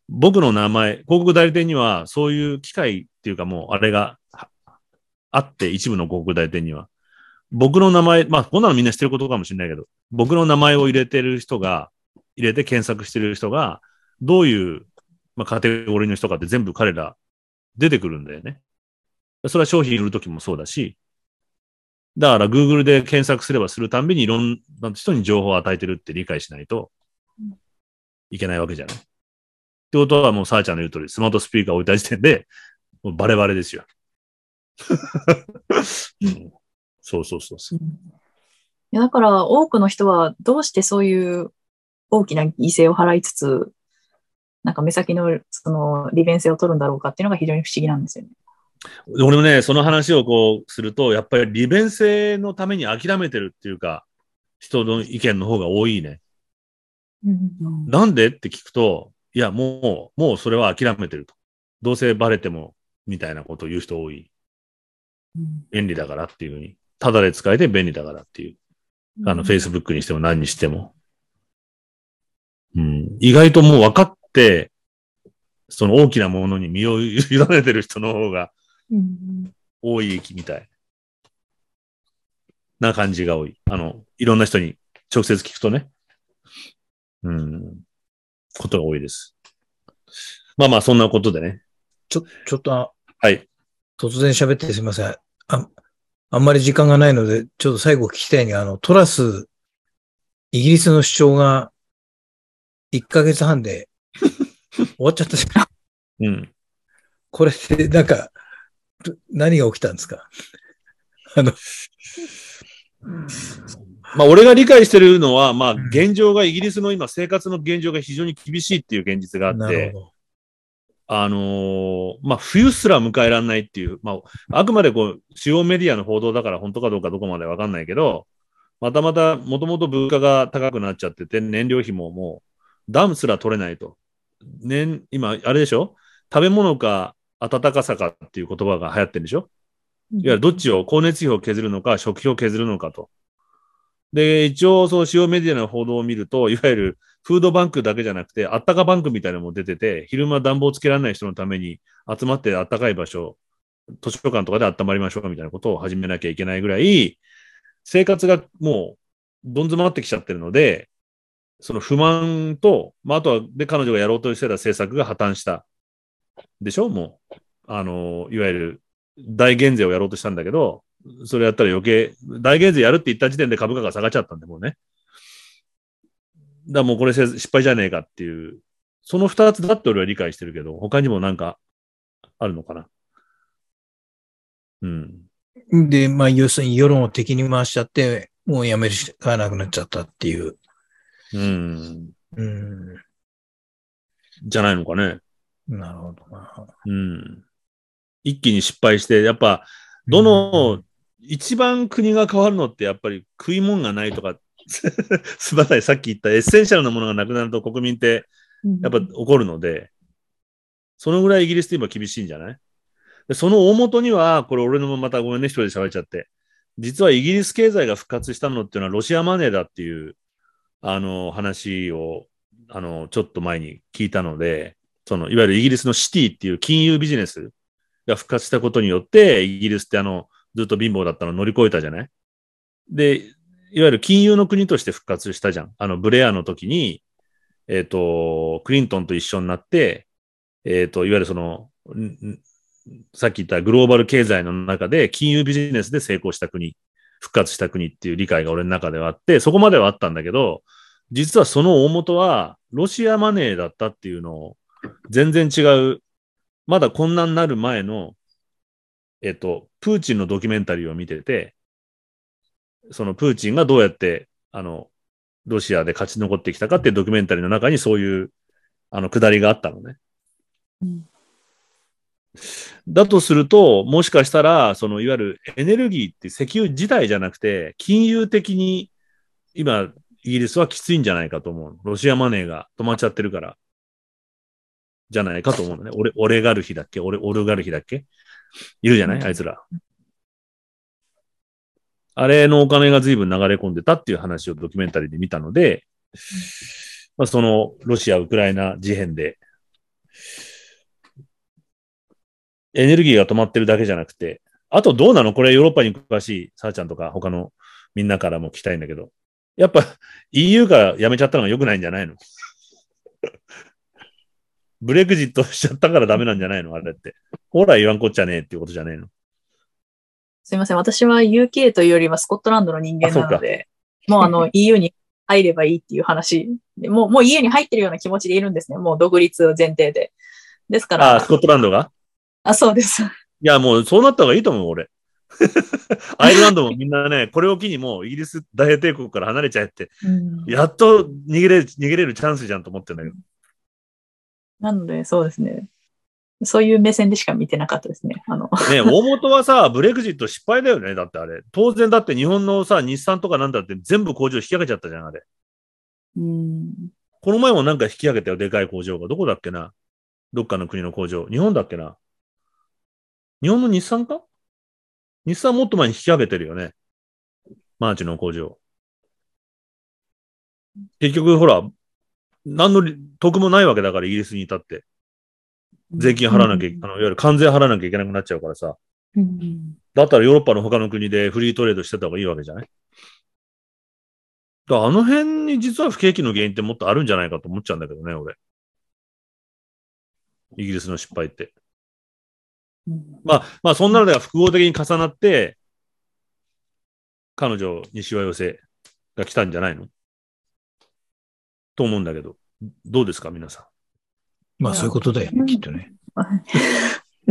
僕の名前、広告代理店には、そういう機会っていうかもう、あれがはあって、一部の広告代理店には。僕の名前、まあ、こんなのみんな知ってることかもしれないけど、僕の名前を入れてる人が、入れて検索してる人が、どういう、まあ、カテゴリーの人かって全部彼ら出てくるんだよね。それは商品売るときもそうだし、だから Google で検索すればするたんびにいろんな人に情報を与えてるって理解しないといけないわけじゃない。ってことはもうさあちゃんの言う通り、スマートスピーカーを置いた時点で、もうバレバレですよ。うんそうそうそうそう。いや、だから多くの人はどうしてそういう大きな犠牲を払いつつ、なんか目先のその利便性を取るんだろうかっていうのが非常に不思議なんですよね。俺もね、その話をこうすると、やっぱり利便性のために諦めてるっていうか、人の意見の方が多いね。なんでって聞くと、いや、もう、もうそれは諦めてると。どうせバレても、みたいなことを言う人多い。便利だからっていうふうに。ただで使えて便利だからっていう。あの、Facebook にしても何にしても。うん。意外ともう分かって、その大きなものに身を委ねてる人の方が多いみたい。な感じが多い。あの、いろんな人に直接聞くとね。うん。ことが多いです。まあまあ、そんなことでね。ちょ、ちょっとあ、はい。突然喋ってすみません。あ、あんまり時間がないので、ちょっと最後聞きたいに、あの、トラス、イギリスの主張が、1ヶ月半で 終わっちゃったじゃん。うん。これって、なんか、ど何が起きたんですか？あの、まあ、俺が理解してるのは、まあ、うん現状が、イギリスの今、生活の現状が非常に厳しいっていう現実があって。あのーまあ、冬すら迎えられないっていう、まあ、あくまでこう、主要メディアの報道だから本当かどうかどこまでわかんないけど、またまた、もともと物価が高くなっちゃってて、燃料費ももう、ダムすら取れないと。年、今、あれでしょ？食べ物か暖かさかっていう言葉が流行ってるんでしょ？いわゆるどっちを光熱費を削るのか、食費を削るのかと。で、一応、その主要メディアの報道を見ると、いわゆるフードバンクだけじゃなくて、あったかバンクみたいなのも出てて、昼間暖房つけられない人のために集まってあったかい場所、図書館とかで温まりましょうみたいなことを始めなきゃいけないぐらい、生活がもうどん詰まってきちゃってるので、その不満と、まあ、あとは、で、彼女がやろうとしてた政策が破綻した。でしょ？もう、あの、いわゆる大減税をやろうとしたんだけど、それやったら余計、大減税やるって言った時点で株価が下がっちゃったんで、もうね。だもうこれ失敗じゃねえかっていう、その二つだって俺は理解してるけど、他にもなんかあるのかな？うん。で、まあ、要するに世論を敵に回しちゃって、もうやめるしかなくなっちゃったっていう。うん。うん。じゃないのかね。なるほどな。うん。一気に失敗して、やっぱ、どの、一番国が変わるのってやっぱり食い物がないとか、すばらいさっき言ったエッセンシャルなものがなくなると国民ってやっぱ怒るので、そのぐらいイギリスって今厳しいんじゃない？でその大元には、これ俺のもまたごめんね、一人で喋っちゃって。実はイギリス経済が復活したのっていうのはロシアマネーだっていう、あの、話を、あの、ちょっと前に聞いたので、その、いわゆるイギリスのシティっていう金融ビジネスが復活したことによって、イギリスってあの、ずっと貧乏だったのを乗り越えたじゃない？で、いわゆる金融の国として復活したじゃん。あの、ブレアの時に、えっ、と、クリントンと一緒になって、えっ、と、いわゆるその、さっき言ったグローバル経済の中で金融ビジネスで成功した国、復活した国っていう理解が俺の中ではあって、そこまではあったんだけど、実はその大元はロシアマネーだったっていうのを全然違う、まだこんなになる前の、えっと、プーチンのドキュメンタリーを見てて、そのプーチンがどうやって、あの、ロシアで勝ち残ってきたかっていうドキュメンタリーの中にそういう、あの、くだりがあったのね。うんだとすると、もしかしたら、そのいわゆるエネルギーって石油自体じゃなくて、金融的に今、イギリスはきついんじゃないかと思う。ロシアマネーが止まっちゃってるから。じゃないかと思うのね。俺、オレガルヒだっけ？俺、オルガルヒだっけ？いるじゃない？あいつら。あれのお金が随分流れ込んでたっていう話をドキュメンタリーで見たので、まあ、そのロシア・ウクライナ事変で、エネルギーが止まってるだけじゃなくて、あとどうなの？これヨーロッパに詳しいさあちゃんとか他のみんなからも聞きたいんだけど、やっぱ EU から辞めちゃったのが良くないんじゃないの？ブレグジットしちゃったからダメなんじゃないの？あれって。ほら言わんこっちゃねえっていうことじゃねえの？すいません。私は UK というよりはスコットランドの人間なので、もうあの EU に入ればいいっていう話で。もう、もう EU に入ってるような気持ちでいるんですね。もう独立前提で。ですかああ、らス、コットランドが？あ、そうです。いや、もうそうなった方がいいと思う、俺。アイルランドもみんなね、これを機にもうイギリス大英帝国から離れちゃえって、うんやっと逃げれる、逃げれるチャンスじゃんと思ってんだけど。なので、そうですね。そういう目線でしか見てなかったですね。あの、ね大元はさ、ブレグジット失敗だよね。だってあれ。当然だって日本のさ、日産とかなんだって全部工場引き上げちゃったじゃん、あれ。うん、この前もなんか引き上げたよ、でかい工場が。どこだっけな？どっかの国の工場。日本だっけな？日本の日産か？日産もっと前に引き上げてるよね。マーチの工場。結局、ほら、何の得もないわけだから、イギリスにいたって。税金払わなきゃ、あの、いわゆる関税払わなきゃいけなくなっちゃうからさ。うんだったらヨーロッパの他の国でフリートレードしてた方がいいわけじゃない？だあの辺に実は不景気の原因ってもっとあるんじゃないかと思っちゃうんだけどね、俺。イギリスの失敗って。うんまあ、まあ、そんなのでは複合的に重なって、彼女にしわ寄せが来たんじゃないの？と思うんだけど、どうですか、皆さまあそういうことだよね、きっとね。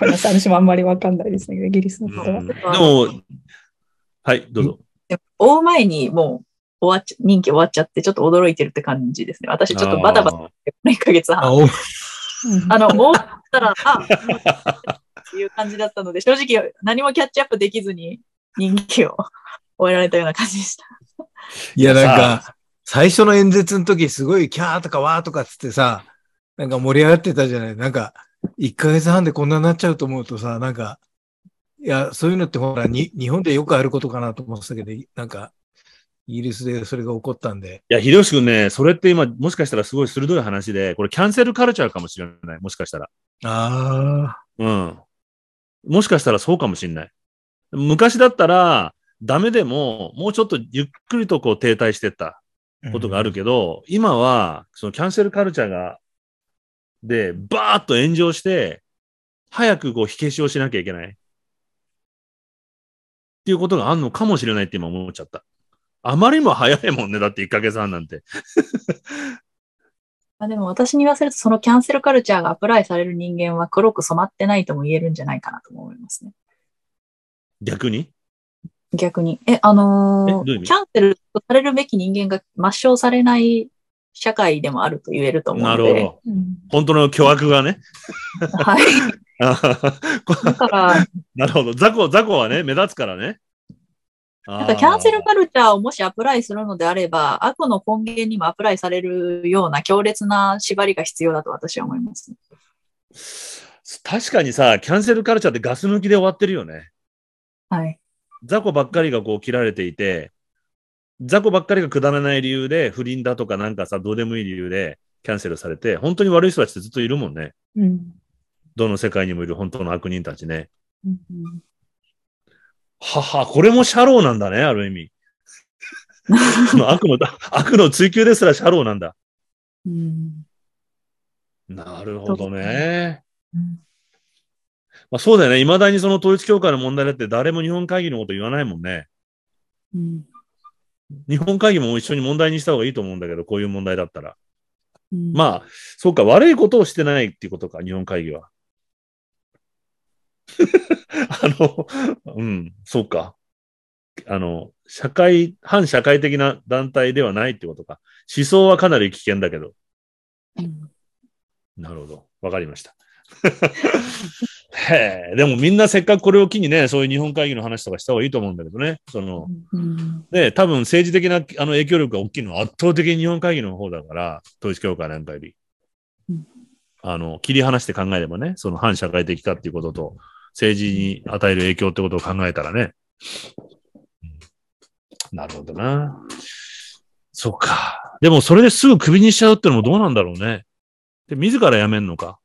私もあんまりわかんないですね、イギリスのん。ことは。うん、でも、はい、どうぞ。大前にもう終わっちゃ、任期終わっちゃって、ちょっと驚いてるって感じですね。私ちょっとバタバタあーして1ヶ月あ、半。おあの、終 わったら、あ、っていう感じだったので、正直何もキャッチアップできずに任期を終えられたような感じでした。いや、なんか、最初の演説の時すごいキャーとかワーとかつってさ、なんか盛り上がってたじゃないなんか、1ヶ月半でこんなになっちゃうと思うとさ、なんか、いや、そういうのってほら、に日本でよくあることかなと思ってたけど、なんか、イギリスでそれが起こったんで。いや、秀吉君ね、それって今、もしかしたらすごい鋭い話で、これキャンセルカルチャーかもしれない。もしかしたら。ああ。うん。もしかしたらそうかもしれない。昔だったら、ダメでも、もうちょっとゆっくりとこう停滞してったことがあるけど、今は、そのキャンセルカルチャーが、で、バーッと炎上して、早くこう火消しをしなきゃいけない。っていうことがあるのかもしれないって今思っちゃった。あまりにも早いもんね。だって1ヶ月半なんて。ま あでも私に言わせると、そのキャンセルカルチャーがアプライされる人間は黒く染まってないとも言えるんじゃないかなと思いますね。逆に？逆に。え、あのーキャンセルされるべき人間が抹消されない社会でもあると言えると思うので。なるほど。うん本当の巨悪がね。はい。だから、なるほど。雑魚、雑魚はね、目立つからね。なんかキャンセルカルチャーをもしアプライするのであれば、悪の根源にもアプライされるような強烈な縛りが必要だと私は思います。確かにさ、キャンセルカルチャーってガス抜きで終わってるよね。はい。雑魚ばっかりがこう切られていて、雑魚ばっかりがくだらない理由で、不倫だとかなんかさ、どうでもいい理由でキャンセルされて、本当に悪い人たちってずっといるもんね。うんどの世界にもいる本当の悪人たちね。うんはは、これもシャローなんだね、ある意味。悪の、悪の追求ですらシャローなんだ。うんなるほどね。うんまあ、そうだよね。未だにその統一教会の問題だって誰も日本会議のこと言わないもんね。うん日本会議も一緒に問題にした方がいいと思うんだけど、こういう問題だったら。うんまあ、そうか、悪いことをしてないっていうことか、日本会議は。あの、うん、そうか。あの、社会、反社会的な団体ではないってことか。思想はかなり危険だけど。うんなるほど。わかりました。へえ、でもみんなせっかくこれを機にね、そういう日本会議の話とかした方がいいと思うんだけどね。その、うんで、多分政治的なあの影響力が大きいのは圧倒的に日本会議の方だから、統一教会なんかよりうん。あの、切り離して考えればね、その反社会的かっていうことと、政治に与える影響ってことを考えたらね。うんなるほどな。そっか。でもそれですぐクビにしちゃうってのもどうなんだろうね。で、自ら辞めんのか。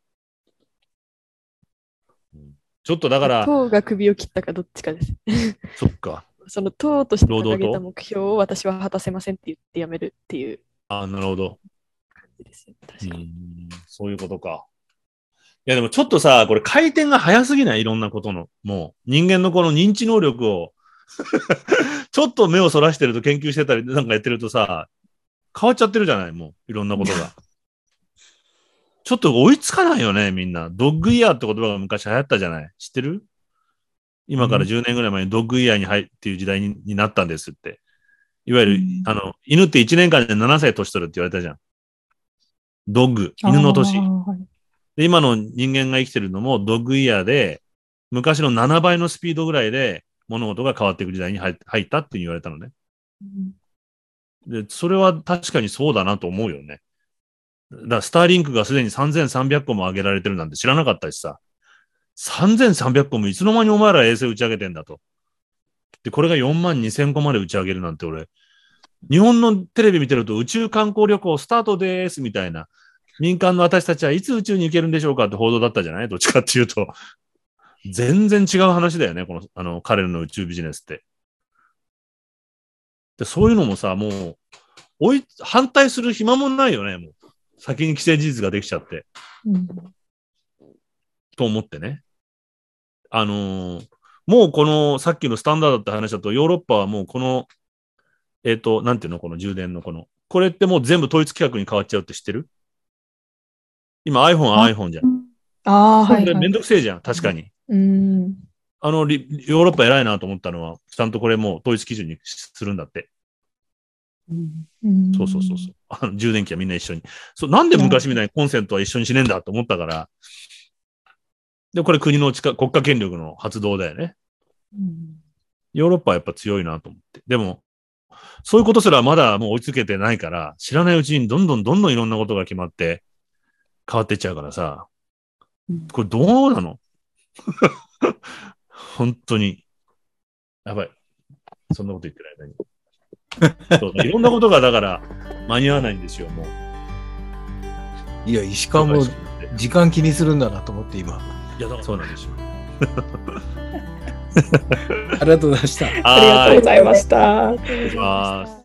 うんちょっとだから、党が首を切ったかどっちかです。そっか。その党として掲げた目標を私は果たせませんって言ってやめるっていうあなるほど。感じですよね。う確かに。んそういうことか。いやでもちょっとさ、これ回転が早すぎない？いろんなことの。もう人間のこの認知能力を ちょっと目をそらしてると研究してたりなんかやってるとさ、変わっちゃってるじゃない？もういろんなことが。ちょっと追いつかないよね、みんな。ドッグイヤーって言葉が昔流行ったじゃない？知ってる？今から10年ぐらい前にドッグイヤーに入っていう時代にになったんですって。いわゆる、うんあの、犬って1年間で7歳年取るって言われたじゃん。ドッグ、犬の年で、今の人間が生きてるのもドッグイヤーで、昔の7倍のスピードぐらいで物事が変わっていく時代に入入ったって言われたのね。で、それは確かにそうだなと思うよね。だからスターリンクがすでに3300個も上げられてるなんて知らなかったしさ。3300個もいつの間にお前ら衛星打ち上げてんだと。で、これが4万2000個まで打ち上げるなんて俺、日本のテレビ見てると宇宙観光旅行スタートですみたいな。民間の私たちはいつ宇宙に行けるんでしょうかって報道だったじゃない？どっちかっていうと。全然違う話だよね。この、あの、彼らの宇宙ビジネスって。で、そういうのもさ、もう、追い、反対する暇もないよね、もう。先に既成事実ができちゃって。うんと思ってね。あのーもうこの、さっきのスタンダードって話だと、ヨーロッパはもうこの、えっ、と、なんていうのこの充電のこの、これってもう全部統一規格に変わっちゃうって知ってる？今 iPhone は iPhone じゃん。ああ、はい、これめんはい。どくせえじゃん、確かに。うん。あの、リヨーロッパ偉いなと思ったのは、ちゃんとこれもう統一基準にするんだって。うんそうそうそうそう。あの充電器はみんな一緒に。そう、なんで昔みたいにコンセントは一緒にしねえんだと思ったから。で、これ国の力、国家権力の発動だよね。うんヨーロッパはやっぱ強いなと思って。でも、そういうことすらまだもう追いつけてないから、知らないうちにどんどんどんどんいろんなことが決まって変わっていっちゃうからさ、うんこれどうなの？本当に。やばい。そんなこと言ってる間に。そういろんなことがだから間に合わないんですよ、もう。いや、石川も時間気にするんだなと思って今。いや、だからそうなんですよ。ありがとうございました。ありがとうございました。失礼します。